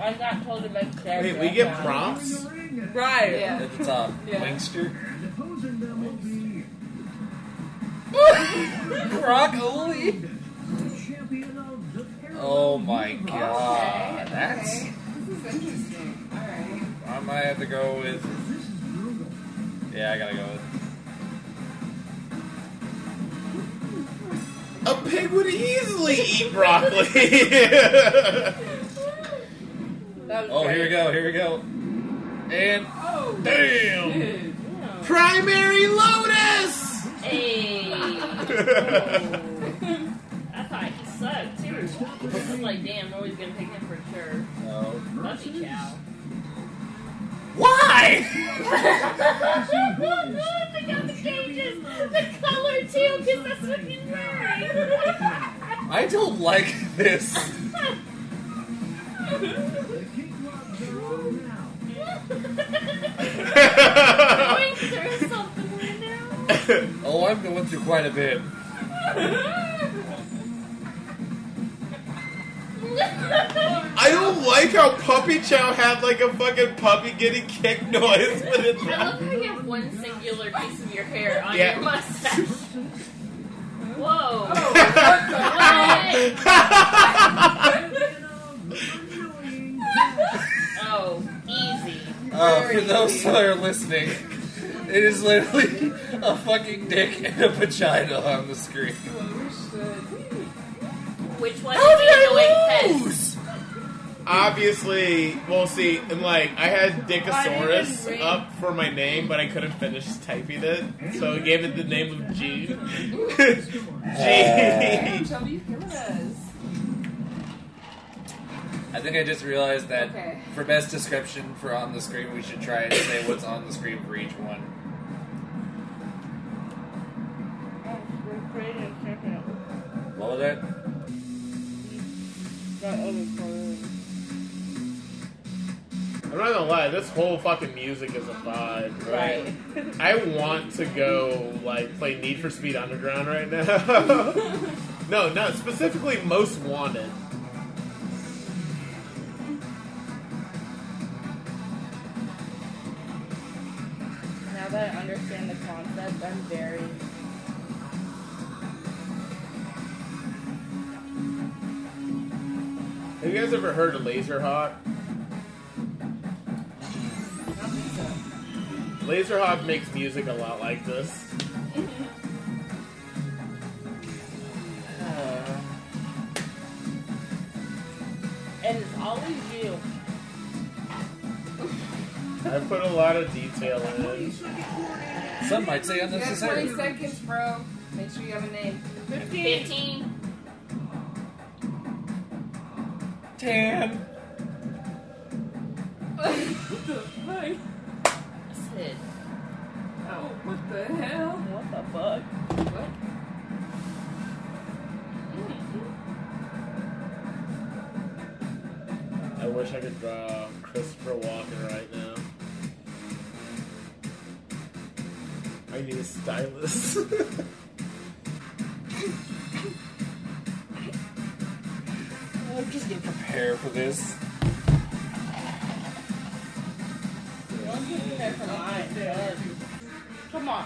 I got told about character. Wait, we get Yeah. prompts? Right. Yeah. At the top, Yeah. Wingster, And opposing them will be broccoli. the champion of the Oh my god, Okay, that's. okay. This is interesting. Alright. I might have to go with. This is brutal. Yeah, I gotta go with. A pig would easily eat broccoli. (laughs) Oh, here we go. Here we go. And Oh, damn. Primary Lotus! Hey. (laughs) I thought he sucked too. I was like, damn, nobody's gonna pick him for sure. No. Puppy chow. Why? Pick out the cages, (laughs) the color too, because that's what he's wearing. I don't like this. The king gloves are on now. Wings or something right now. (laughs) Oh, I'm going through quite a bit. (laughs) I don't like how Puppy Chow had like a fucking puppy getting kicked noise when it I love how you have one singular piece of your hair on Yeah. your mustache. Whoa. (laughs) oh, easy. Uh, for those that are listening, it is literally a fucking dick and a vagina on the screen. Which one How is did the I annoying pet? lose? Obviously, we'll see. And like, I had Dickosaurus Why did it up for my name, but I couldn't finish typing it, so I gave it the name of G. (laughs) G. Chubby Humans. I think I just realized that Okay. for best description for on the screen, we should try and say what's on the screen for each one. We're creating a champion. What was that? I'm not gonna lie, this whole fucking music is a vibe, right? Right. (laughs) I want to go like play Need for Speed Underground right now. (laughs) no, no, specifically Most Wanted. Ever heard of Lazerhawk? Lazerhawk makes music a lot like this. Uh, And it's always you. I put a lot of detail in. Some might say You got unnecessary. 20 seconds, bro. Make sure you have a name. 15. Tan. what the fuck? Sid. Oh, what the hell? What the fuck? What? I wish I could draw Christopher Walken right now. I need a stylus. (laughs) prepare for this. Don't get prepared for mine. but- Come on.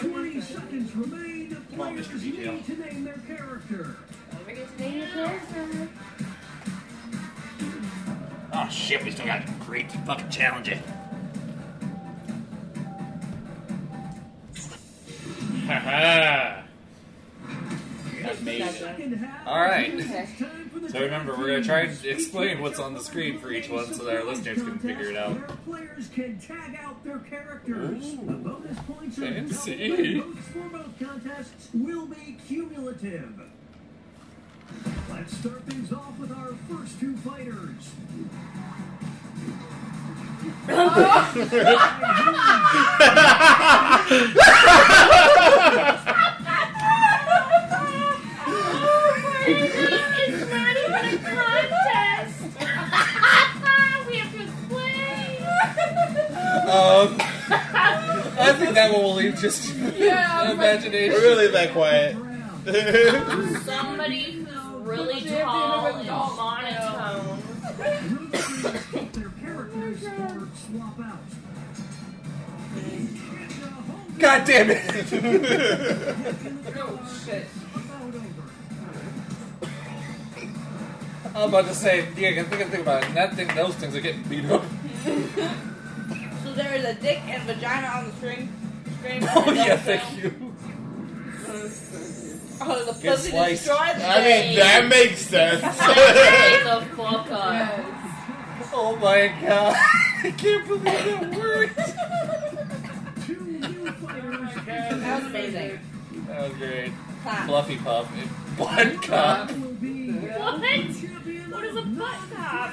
20 seconds remain. Come on, Players Mr. Need to name their character. Don't forget to name your character. Oh shit, we still got to create the fucking challenge it. Eh? (laughs) Haha! I made it. Second half. Alright. It's (laughs) time for the So remember, we're gonna try and explain what's on the screen for each one so that our listeners can figure it out. Players can tag out their characters. Ooh. The bonus points Fancy. doubled, and votes for both contests will be cumulative. Let's start things off with our first two fighters. (laughs) (laughs) that one will leave just (laughs) Yeah, imagination. We're gonna that quiet. (laughs) Somebody who's really tall and monotone. Rotate their characters or swap out. And a home God damn it! Oh, shit. I'm about to say, yeah, I can think, think about it. And that thing, those things are getting beat up. (laughs) So there is a dick and vagina on the string. Screen. Oh yeah, thank you. Oh, the Get pussy sliced. destroyed the I mean, that makes sense. (laughs) Shut (laughs) the fuck up. Oh my god. (laughs) I can't believe that worked. Two new fighters. That was amazing. That was great. Clap. Fluffy Puff. and Blood Cup. Will be What? What is a of butt cop?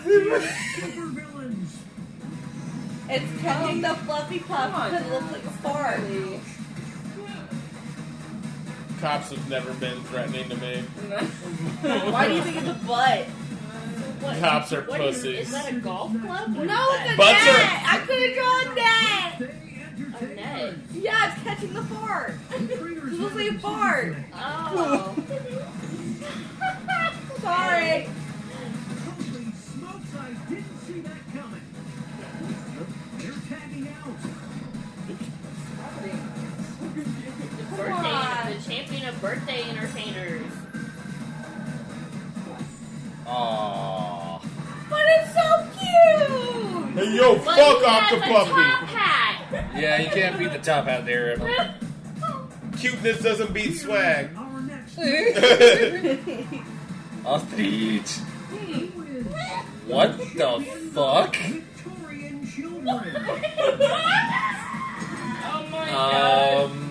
Supervillains. It's catching the fluffy puff because it looks like a fart. Cops have never been threatening to me. (laughs) Why do you think it's a butt? What? Cops are What is, pussies. is that a golf club? No, it's a Butts are- I could have drawn net! Stay A net. Yeah, it's catching the fart. Trainers (laughs) It looks like a a fart. decision Oh. (laughs) Sorry. The on. birthday, the champion of birthday entertainers. Aww. But it's so cute! Hey, yo, But fuck he off the a top puppy. hat. Yeah, you can't beat the top out there. Emma. (laughs) Cuteness doesn't beat swag. Our (laughs) next Ostrich. What the fuck? Victorian (laughs) children. Oh my god. Um,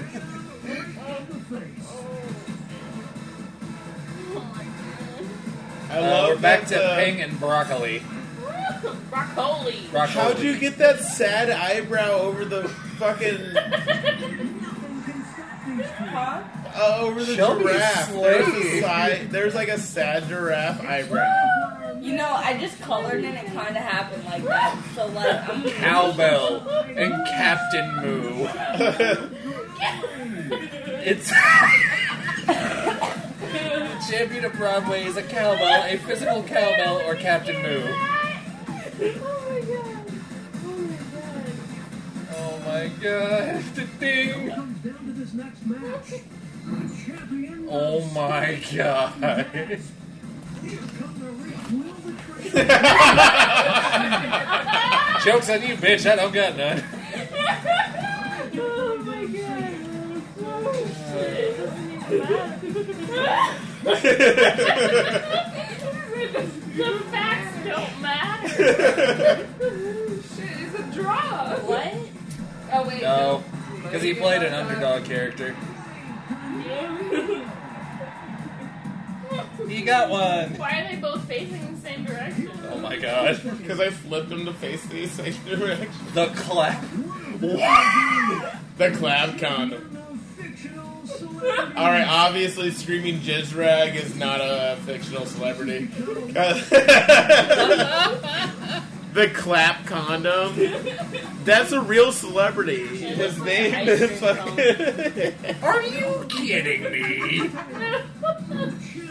Uh, we're back to uh, Ping and Broccoli. Broccoli. Broccoli. How'd you get that sad eyebrow over the fucking. Nothing can stop these two. Huh? uh, over the Shelby giraffe. There's, a slay. side, there's like a sad giraffe eyebrow. You know, I just colored and it kind of happened like that. So like, I'm (laughs) Cowbell and Captain Moo. (laughs) (laughs) It's the champion of Broadway is a cowbell, a physical cowbell, or Captain Moo. Oh my god! Oh the ding! Comes down to this next match. The champion. Oh my god! Here come the Rick Will the Train. Joke's on you, bitch. I don't got none. Oh my god. (laughs) (laughs) the facts don't matter. Shit, it's a draw. What? Oh wait. No, because he played an underdog character. He got one. Why are they both facing the same direction? Oh my god. Because I flipped him to face the same direction. The clap. The clap condom. The fictional celebrity. Alright, obviously Screaming Jizrag is not a fictional celebrity. (laughs) the clap condom. That's a real celebrity. His name is fucking. (laughs) Are you kidding me? (laughs)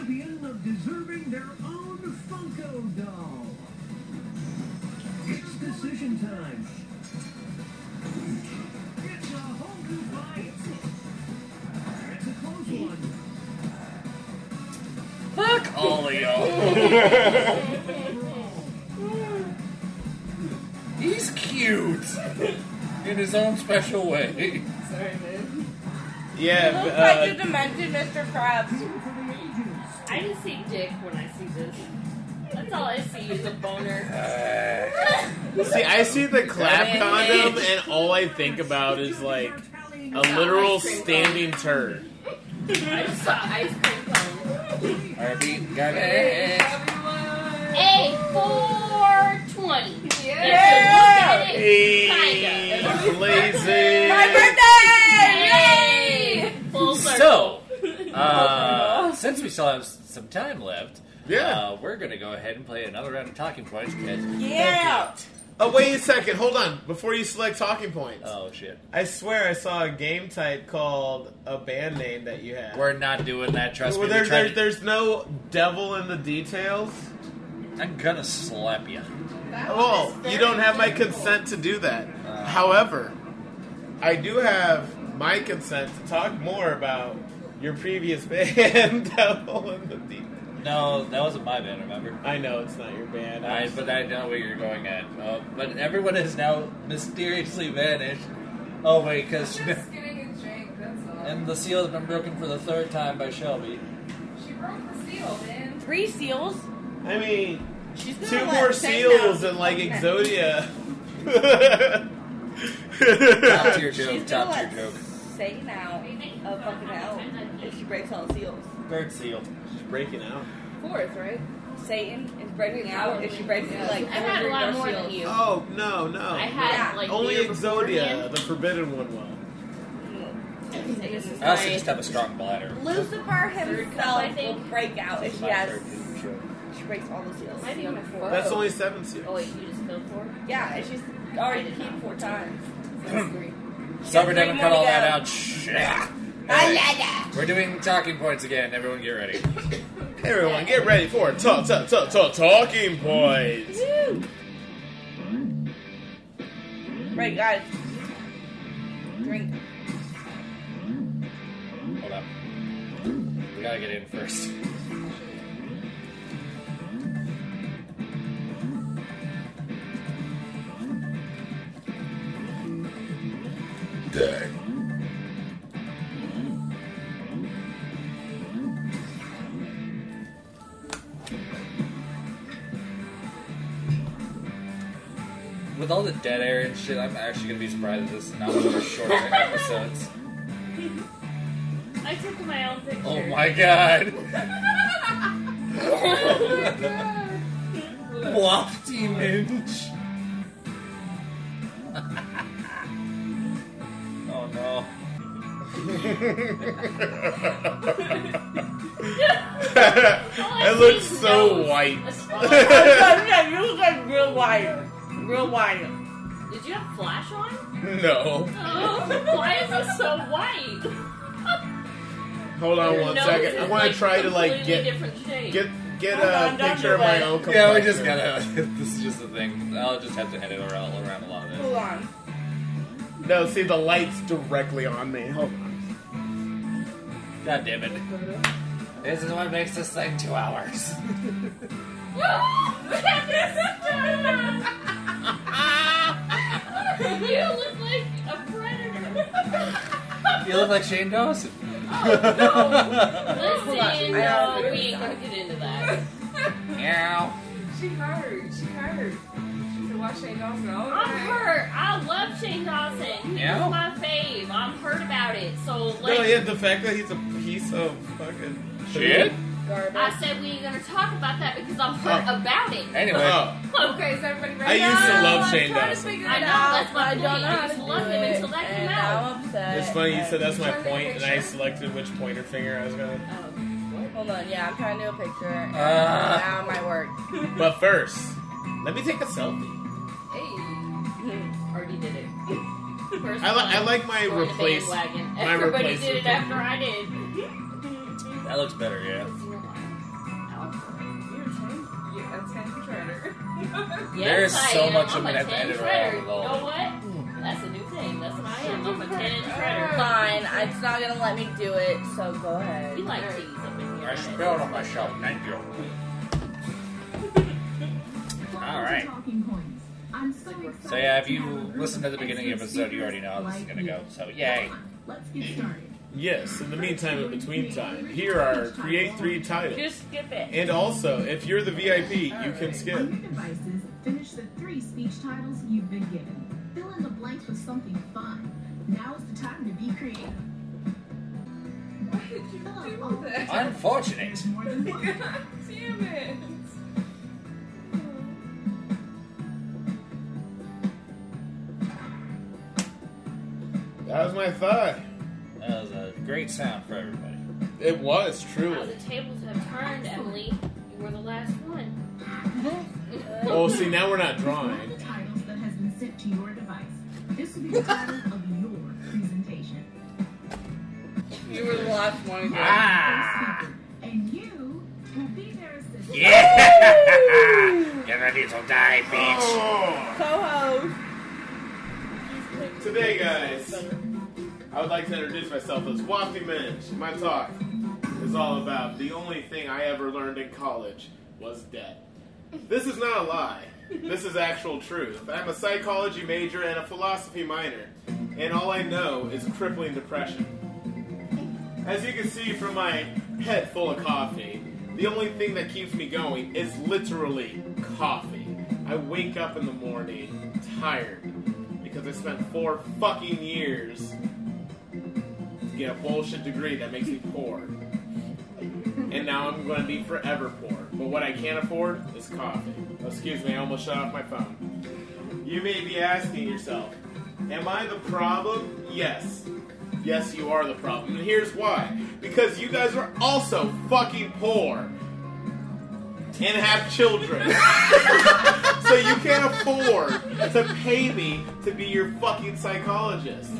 Fuck all of y'all. He's cute. In his own special way. Sorry, man. Yeah, looks uh, like the Dimension Mr. Krabs. For the ages. I just see dick when I see this. That's all I see is a boner. (laughs) see, I see the clap condom, and all I think about is like a literal standing turd. I just saw ice cream cone. RB got it. A four twenty. Yeah! Hey, lazy. My birthday! Yay! Full circle. So, uh, since we still have s- some time left, Yeah. uh, we're gonna go ahead and play another round of talking points. 'cause- Yeah! Oh, wait a second. Hold on. Before you select talking points, Oh shit, I swear I saw a game type called a band name that you had. we're not doing that. Trust Well, me. there, we tried there, to- there's no devil in the details. I'm gonna slap oh, you. Oh, you don't have my consent to do that. Uh. However, I do have my consent to talk more about your previous (laughs) band, Devil in the Deep. No, that wasn't my band. Remember? I know it's not your band. I, but I know where you're going at. Uh, but everyone has now mysteriously vanished. Oh wait, because Just getting a drink, that's all. and the seal has been broken for the third time by Shelby. she broke the seal, man. Three seals. I mean, She's two let more seals out. and like Okay. Exodia. (laughs) Top tier joke. She's Top gonna tier let joke. Satan out of fucking hell if she breaks all the seals. Third seal. She's breaking out. Fourth, right? Satan is breaking out if she breaks Yeah. like I've had a lot more than you. Oh no, no! I had Yeah. like Only Exodia, the forbidden one, will. And mm. this I also just have a strong bladder. Lucifer Third himself cup, I will break out if she has. She breaks all the seals. Might be my fourth. That's oh. only seven seals. Oh wait, you just filled four? Yeah, and she's already peed four times. That's three. Summer three doesn't cut all that go. out. We're doing talking points again. Everyone, get ready. (laughs) Everyone, get ready for talk, talk, talk, talk, talking points. Right, guys. Drink. Hold up. We gotta get in first. With all the dead air and shit, I'm actually gonna be surprised if this is not one of our shorter (laughs) episodes. I took my own picture. Oh my god! (laughs) (laughs) Lofty Minch! oh no. it looks so white. Real mm-hmm. white. Did you have flash on? no. Oh, why is it so white? Hold on Your one nose second. is, I want to try to like get get get Hold a on, picture of my it. own. Yeah, we just gotta. (laughs) This is just the thing. I'll just have to edit around, around a lot of it. Hold on. No, see the light's directly on me. Hold on. God damn it. This is what makes this thing two hours. (laughs) (laughs) you look like a predator. You look like Shane Dawson. Oh, Listen, (laughs) Hold on, I no, gotta we ain't gonna get into that. Meow. She heard. She heard. She said, watch Shane Dawson all the I'm time. hurt. I love Shane Dawson. He's Yeah? my fave. I'm hurt about it. So, like, No, yeah, the fact that he's a piece of fucking Shit. Garbage. I said we ain't gonna talk about that because I'm hurt Oh. about it. Anyway. Oh, Okay, is everybody ready? I used to No, love I'm Shane trying Dawson. I it know, out. that's my I don't point. know I how used to to love do him it, until that came out. I'm upset. it's funny you said that's my Trying to point, take a and I selected which pointer finger I was going. to Hold on, yeah, I'm trying to do a picture. and Uh. now my work. (laughs) But first, let me take a selfie. Hey. (laughs) Already did it. First I, li- I like my join replace. my Everybody did replacement. it after I did. That looks better, yeah. Yes, There's I so am. much I'm I'm gonna a have to 10 edit around You know what? That's a new thing. That's what I am. I'm a 10 shredder. Fine, it's not gonna let me do it, so go ahead. We like cheese up in here. I spelled it on my shelf. Thank you. (laughs) All right. Talking points. I'm so excited So yeah, if you have a listened to the beginning of the episode, you already know how this is gonna go. So yay. Let's get started. Yes, in the meantime, in between time, here are create three titles. Just skip it. And also, if you're the VIP, you can skip. On your skip. devices, finish the three speech titles you've been given. Fill in the blanks with something fun. Now is the time to be creative. Why did you do that? Unfortunate. There's (laughs) more than one. (laughs) Damn it. That was my thought. That was a great sound for everybody. It was How truly. the tables have turned, Emily. You were the last one. Oh, see, now we're not One drawing. of the titles that has been sent to your device. This will be the title of your presentation. You were the last one again. Ah! And you will be their assistant. Yeah! Get ready to die, bitch. Oh. Co-host. Today, guys, I would like to introduce myself as Wafty Minch. My talk is all about the only thing I ever learned in college was debt. This is not a lie. This is actual truth. I'm a psychology major and a philosophy minor, and all I know is crippling depression. As you can see from my head full of coffee, the only thing that keeps me going is literally coffee. I wake up in the morning tired because I spent four fucking years get a bullshit degree that makes me poor. And now I'm going to be forever poor. But what I can't afford is coffee. Oh, excuse me, I almost shut off my phone. You may be asking yourself, Am I the problem? Yes. Yes, you are the problem. And here's why. Because you guys are also fucking poor. And have children. (laughs) so you can't afford to pay me to be your fucking psychologist.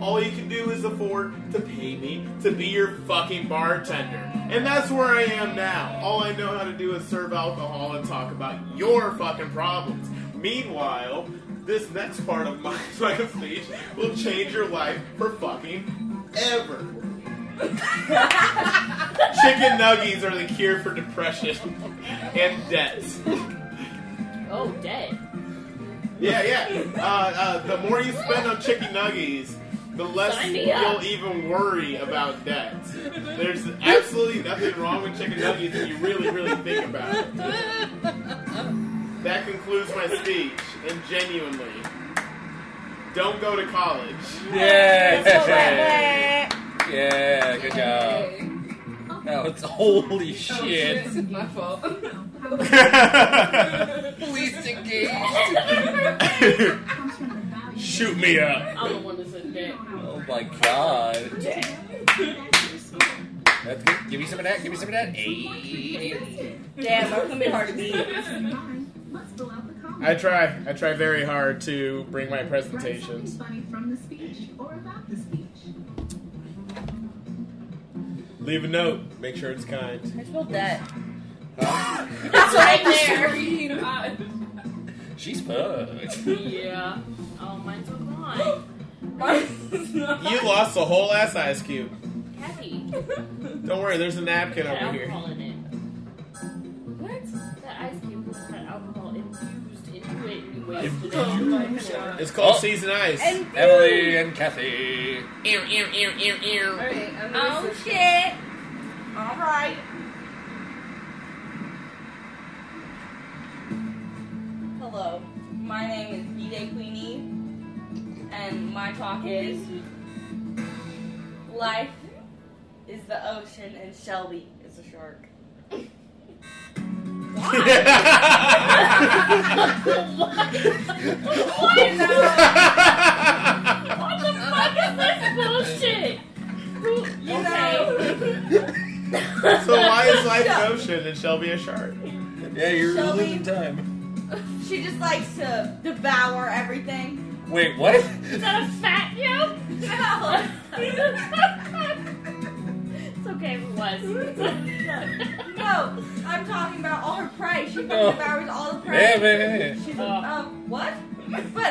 All you can do is afford to pay me to be your fucking bartender. And that's where I am now. All I know how to do is serve alcohol and talk about your fucking problems. Meanwhile, this next part of my (laughs) fucking speech will change your life for fucking ever. (laughs) Chicken nuggies are the cure for depression and debt. Oh, dead. Yeah, yeah. Uh, uh, the more you spend on chicken nuggies, the less Sign me up. you'll even worry about debt. (laughs) There's absolutely nothing wrong with chicken nuggets if you really, really think about it. That concludes my speech, and genuinely, don't go to college. Yeah! Yeah, good job. That was holy shit. My fault. (laughs) Police engaged. (laughs) Shoot me up. I'm the one that said dead. Oh my god. That's good. Give me some of that. Give me some of that. Hey. Damn, that's gonna be hard to beat. Let's fill out the comments. I try. I try very hard to bring my Write presentations. something funny from the speech or about the speech. Leave a note. Make sure it's kind. I spelled that. It's right there. She's fucked. yeah. Oh, mine's all gone. You lost the whole ass ice cube. Kathy. Don't worry, there's a napkin Had over here. alcohol in it. What? That ice cube had alcohol infused into it and you wasted it. Oh my god. It's called Oh. season ice. And Emily and Kathy. Alright, I'm gonna Oh switch- shit! Alright. Hello, my name is B-Day Queenie, and my talk is Life is the ocean and Shelby is a shark. What the fuck is this bullshit? You know, so why is life an ocean and Shelby a shark? Yeah, you're Shelby. losing time. she just likes to devour everything. Wait, what? Is that a fat joke? No. it's okay if it was. No, I'm talking about all her prey. She fucking No. devours all the prey. Yeah, man, man. She's Oh. um what? But (laughs) (laughs) no,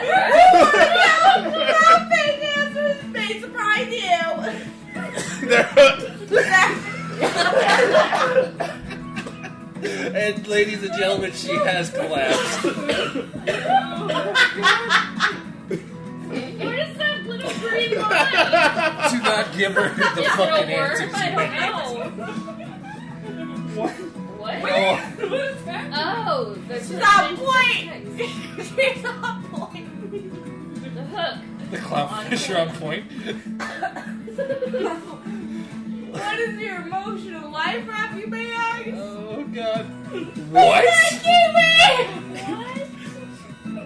no, fake answers may surprise you. (laughs) And ladies and gentlemen, she has collapsed. Where's that little green line? Do not give her the Is it fucking a word? answers I you don't know. What? Oh, Oh, the She's on point. She's on point. The hook. the clownfish are on point. What is your emotional life wrap, you bag? Oh god. What? What?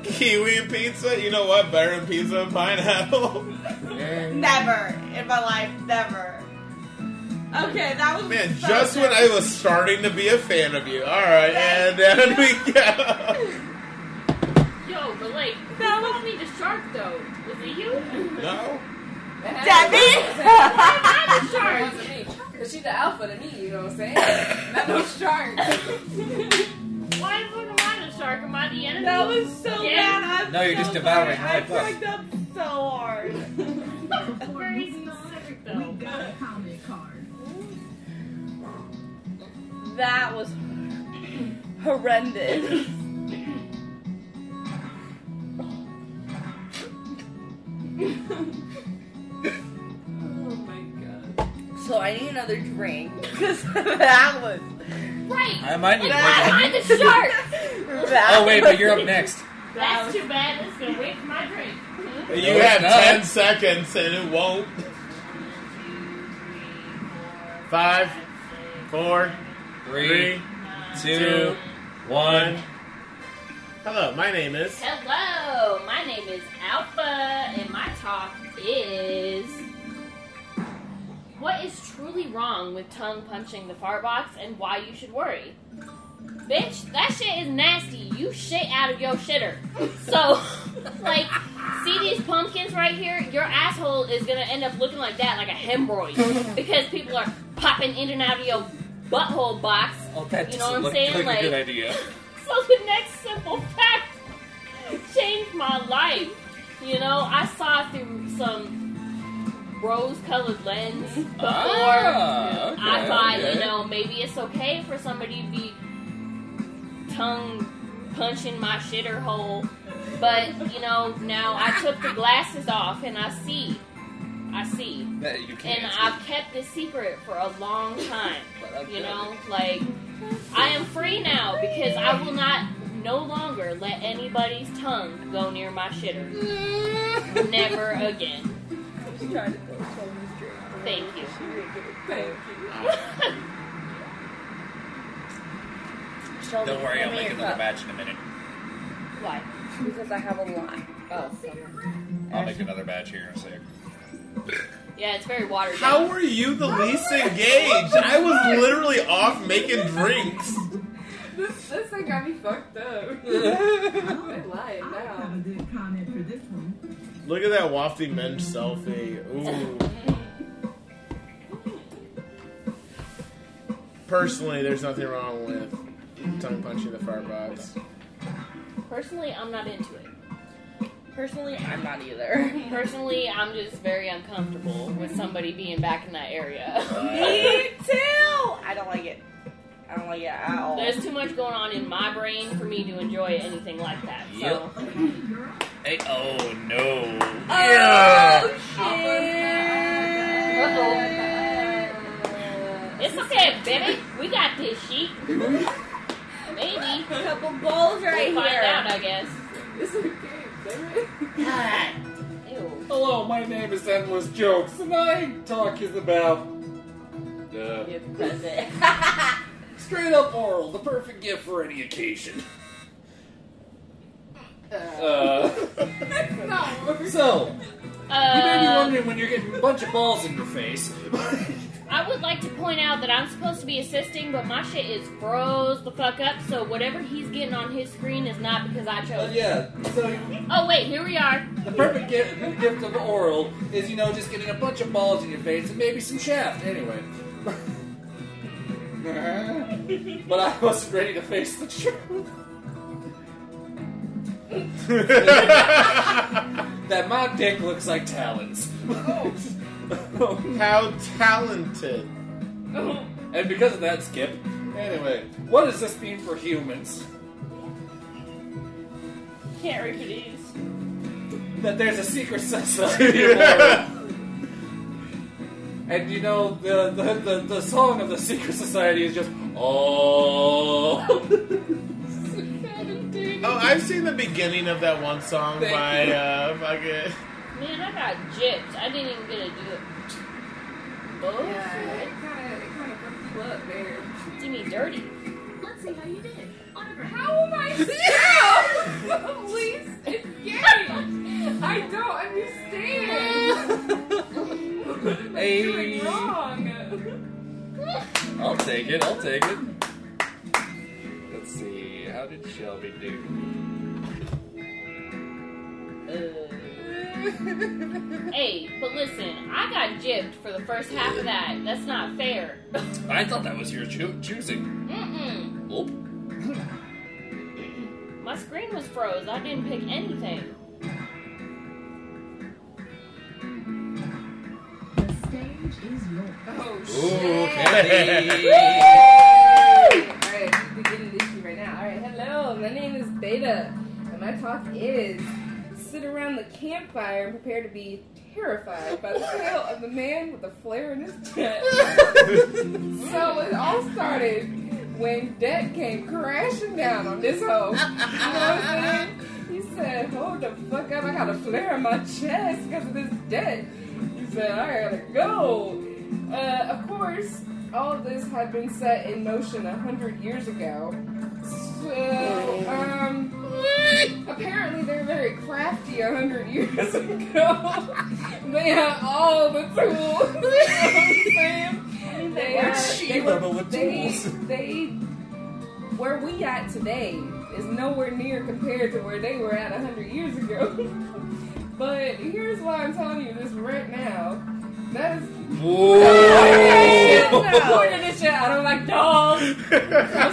Kiwi pizza? You know what? Better than pizza and pineapple. Never in my life, never. Okay, that was Man, so just when I was starting to be a fan of you. Alright, and then we go. (laughs) Yo, but like, who called me the shark though? Was it you? No? Debbie? I'm the shark. wasn't me. Cause she's the alpha to me, you know what I'm saying? Not no shark. (laughs) Why shark? Am I the enemy? That was so Yeah. bad. I'm No, you're so just devouring sorry. I life up. fucked up so hard. Before (laughs) Very moving on, we got a comment card. That was horrendous. (laughs) Oh my god. So I need another drink because (laughs) that was. Right. I might need I'm to the shark. (laughs) Oh wait, but you're up next. That's too bad. It's gonna wait for my drink. You No, have it's not. 10 seconds and it won't. Five, four, Three, three, two, one. Hello, my name is. Hello, my name is Alpha, and my talk is what is truly wrong with tongue punching the fart box and why you should worry. Bitch, that shit is nasty. You shit out of your shitter. So, (laughs) like, see these pumpkins right here? Your asshole is gonna end up looking like that, like a hemorrhoid, (laughs) because people are popping in and out of your butthole box. Oh, that You know what I'm look saying? like, Like- a good idea. (laughs) So the next simple fact changed my life. You know, I saw through some rose-colored lens before. Ah, okay, I thought, okay. you know, maybe it's okay for somebody to be tongue punching my shitter hole. But you know, now I took the glasses off and I see. I see. That you can't. And I've kept this secret for a long time. (laughs) You know, like I am free now because I will not no longer let anybody's tongue go near my shitter. (laughs) Never again. Thank you. Thank you. it. Don't worry, I'll make another batch in a minute. Why? Because I have a lot. Oh, I'll make another batch here in a sec. Yeah, it's very watered How were you the least engaged? I was literally off making drinks. This, this thing got me fucked up. (laughs) (laughs) I'm lying I have a now. Look at that wafty men selfie. Ooh. Personally, there's nothing wrong with tongue punching the fart box. Personally, I'm not into it. Personally, I'm not either. (laughs) Personally, I'm just very uncomfortable with somebody being back in that area. (laughs) Me (laughs) too. I don't like it. I don't like it at all. There's too much going on in my brain for me to enjoy anything like that. So, Hey, oh no. Oh shit! it's okay, baby. We got this sheet. Maybe. A couple bowls right We'll find here. out, I guess. It's okay, damn it. God. Ew. Hello, my name is Endless Jokes, and I talk is about uh, You press (laughs) it. straight up oral, the perfect gift for any occasion. Uh, No. (laughs) so, you may be Uh, wondering when you're getting a bunch of balls in your face. (laughs) I would like to point out that I'm supposed to be assisting, but my shit is froze the fuck up. So whatever he's getting on his screen is not because I chose. it. yeah, so Oh wait, here we are. the perfect gift, gift of oral is, you know, just getting a bunch of balls in your face and maybe some shaft. Anyway. (laughs) but I wasn't ready to face the truth. (laughs) that my dick looks like talons. How talented. (laughs) and because of that, Skip. Anyway, what does this mean for humans? Can't reproduce. That there's a secret society of oral. And you know, the, the, the, the song of the secret society is just, oh. (laughs) Oh, I've seen the beginning of that one song Thank by you. uh fucking Man, I got gypped. I didn't even get to do it. Oh, Yeah, it kind of it kind of fucked you up there. did me dirty. Let's see how you did. Autograph. How am I (laughs) still (laughs) police engaged? I don't understand. (laughs) What I Hey. doing wrong? I'll take it, I'll take it. Let's see, how did Shelby do? Uh. (laughs) Hey, but listen, I got gypped for the first half of that. That's not fair. (laughs) I thought that was your choo- choosing. Mm-mm. Oh. (clears throat) My screen was froze. I didn't pick anything. The stage is yours. Oh Ooh, shit! Candy! (laughs) Alright, we begin this shit right now. Alright, hello, my name is Beta, and my talk is sit around the campfire and prepare to be terrified by the tale of the man with a flare in his chest. (laughs) so it all started when Deck came crashing down on this hoe. You know what I'm saying? He said, hold the fuck up, I got a flare in my chest because of this debt. He said, I gotta go. Uh, of course, all of this had been set in motion a hundred years ago. So, um, apparently they're very crafty a hundred years (laughs) ago. they had all the tools. (laughs) you know what I'm saying? They, Like are, they, Shiva, were- but with they, tools. they, where we at today is nowhere near compared to where they were at a hundred years ago. (laughs) but here's why I'm telling you this right now. That is Whoa! According to this shit, I don't like dolls. I'm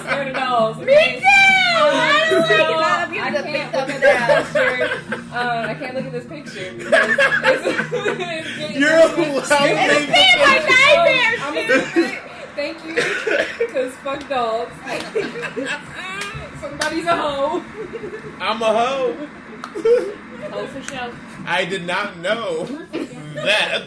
scared of dolls. (laughs) Me too! I don't like I'm I can't look at that. this picture. Uh, I can't look at this picture. because (laughs) it's- it's getting- You're allowed (laughs) it's leave my the nightmares. I'm gonna. Thank you, because fuck dogs. Somebody's a hoe. I'm a hoe. Oh, for sure. I did not know that.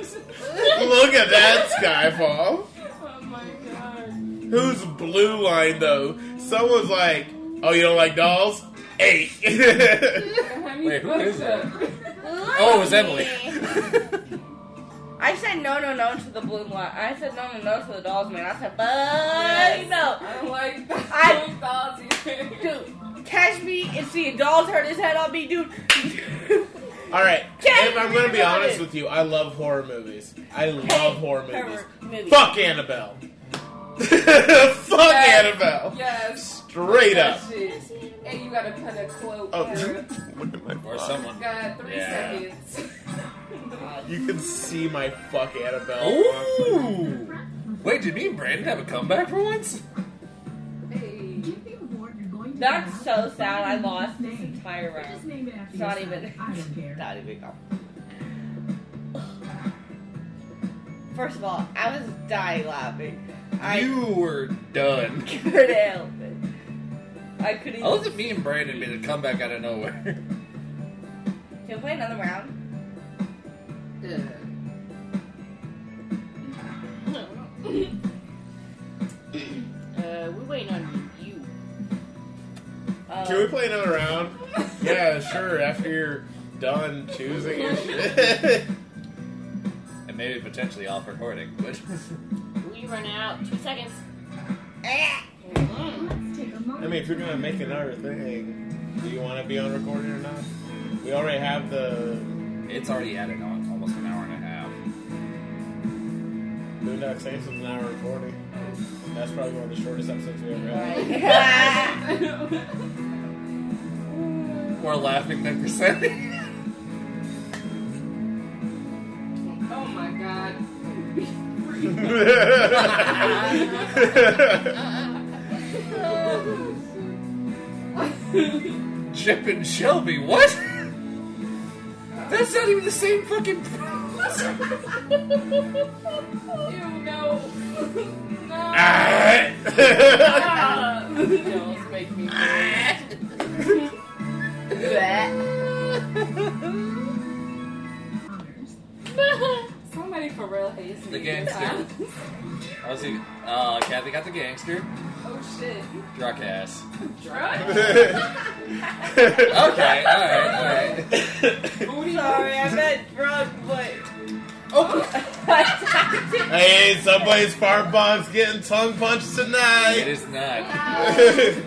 Look at that Skyfall. Oh my god. Who's blue line though? Someone's like, "Oh, you don't like dolls? Eight. (laughs) Wait, who fucked is that? up? Oh, it was Emily. I said no, no, no to the blue line. I said no, no, no to the dolls, man. I said, fuck Yes. no. I don't like I- dolls either. Dude, catch me and see a doll's hurt his head on me, dude. All right. catch if I'm going to be honest with you, I love horror movies. I love horror movies. Horror movies. Fuck Annabelle. (laughs) Fuck Yes. Annabelle. Yes. Straight That up. shit. And you gotta put a quote. Oh, there. (laughs) look at my Or fuck. someone. Got three Yeah. seconds. (laughs) You can see my fuck Annabelle. Ooh! Wait, did me and Brandon have a comeback for once? That's so sad. I different lost this name. entire Just round. name it after It's not yourself. even. I don't care. (laughs) Not even go. First of all, I was dying laughing. I you were done. (laughs) couldn't help it. I couldn't. I love that me and Brandon made a comeback out of nowhere. (laughs) Can we play another round? Ugh. Uh, we're waiting on you. Uh, Can we play another round? (laughs) yeah, sure. After you're done choosing your (laughs) shit. and maybe potentially off recording, but (laughs) We running out. Two seconds. Let's take a moment. I mean, if you're gonna make another thing, do you want to be on recording or not? We already have the it's already at on almost an hour and a half. Boondock Saints was an hour and forty. That's probably one of the shortest episodes we ever had. Right. (laughs) More laughing than presenting. (laughs) Oh my god. Chip and Shelby, what? That's not even the same fucking. Ew, no. No. Ah. Don't make me Somebody for real hates me. The gangster. time. I was like, uh, Kathy got the gangster. Oh shit. Drunk ass. Drunk? (laughs) Okay, alright, alright. Booty. (laughs) Sorry, I meant drunk, but. Oh, hey, somebody's fart bomb's getting tongue punched tonight. is not. hey,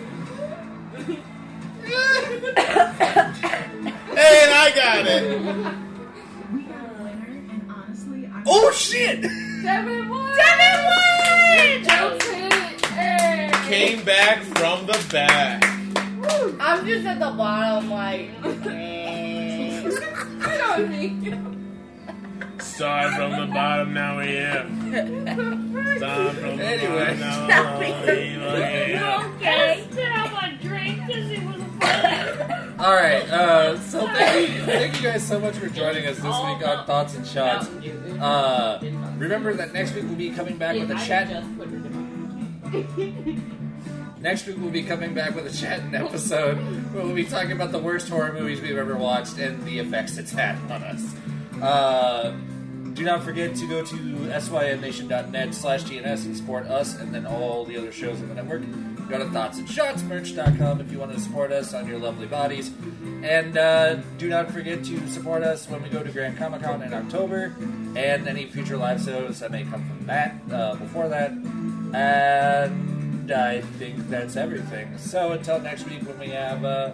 and I got it. We got a winner, and honestly, I Oh shit! Devin won. Devin won! Jokes. Hey. Came back from the back. I'm just at the bottom, like. (laughs) eh. Good on me. Started from the bottom, now we am. Started from the Anyway. bottom, now (laughs) we am. okay. Stop my drink because it was funny. (laughs) Alright, uh, so thank you, thank you guys so much for joining us this week on Thoughts and Shots. Uh, remember that next week we'll be coming back with a chat. (laughs) Next week we'll be coming back with a chatting episode where we'll be talking about the worst horror movies we've ever watched and the effects it's had on us. Uh, do not forget to go to synnation.net slash DNS and support us and then all the other shows on the network. Go to thoughtsandshotsmerch.com if you want to support us on your lovely bodies. And uh, do not forget to support us when we go to Grand Comic Con in October and any future live shows that may come from that uh, before that. And I think that's everything. So until next week when we have uh,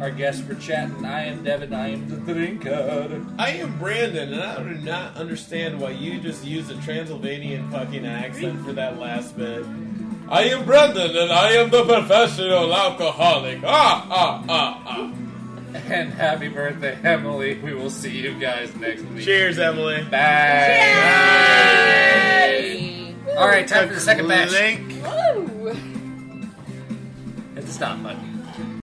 our guests for chatting, I am Devin, I am the Drinkard. I am Brandon, and I do not understand why you just used a Transylvanian fucking accent for that last bit. I am Brandon, and I am the professional alcoholic. Ah, ah, ah, ah. And happy birthday, Emily. We will see you guys next week. Cheers, Emily. Bye. All right, time for the second match. Link. Woo. Hit the stop button.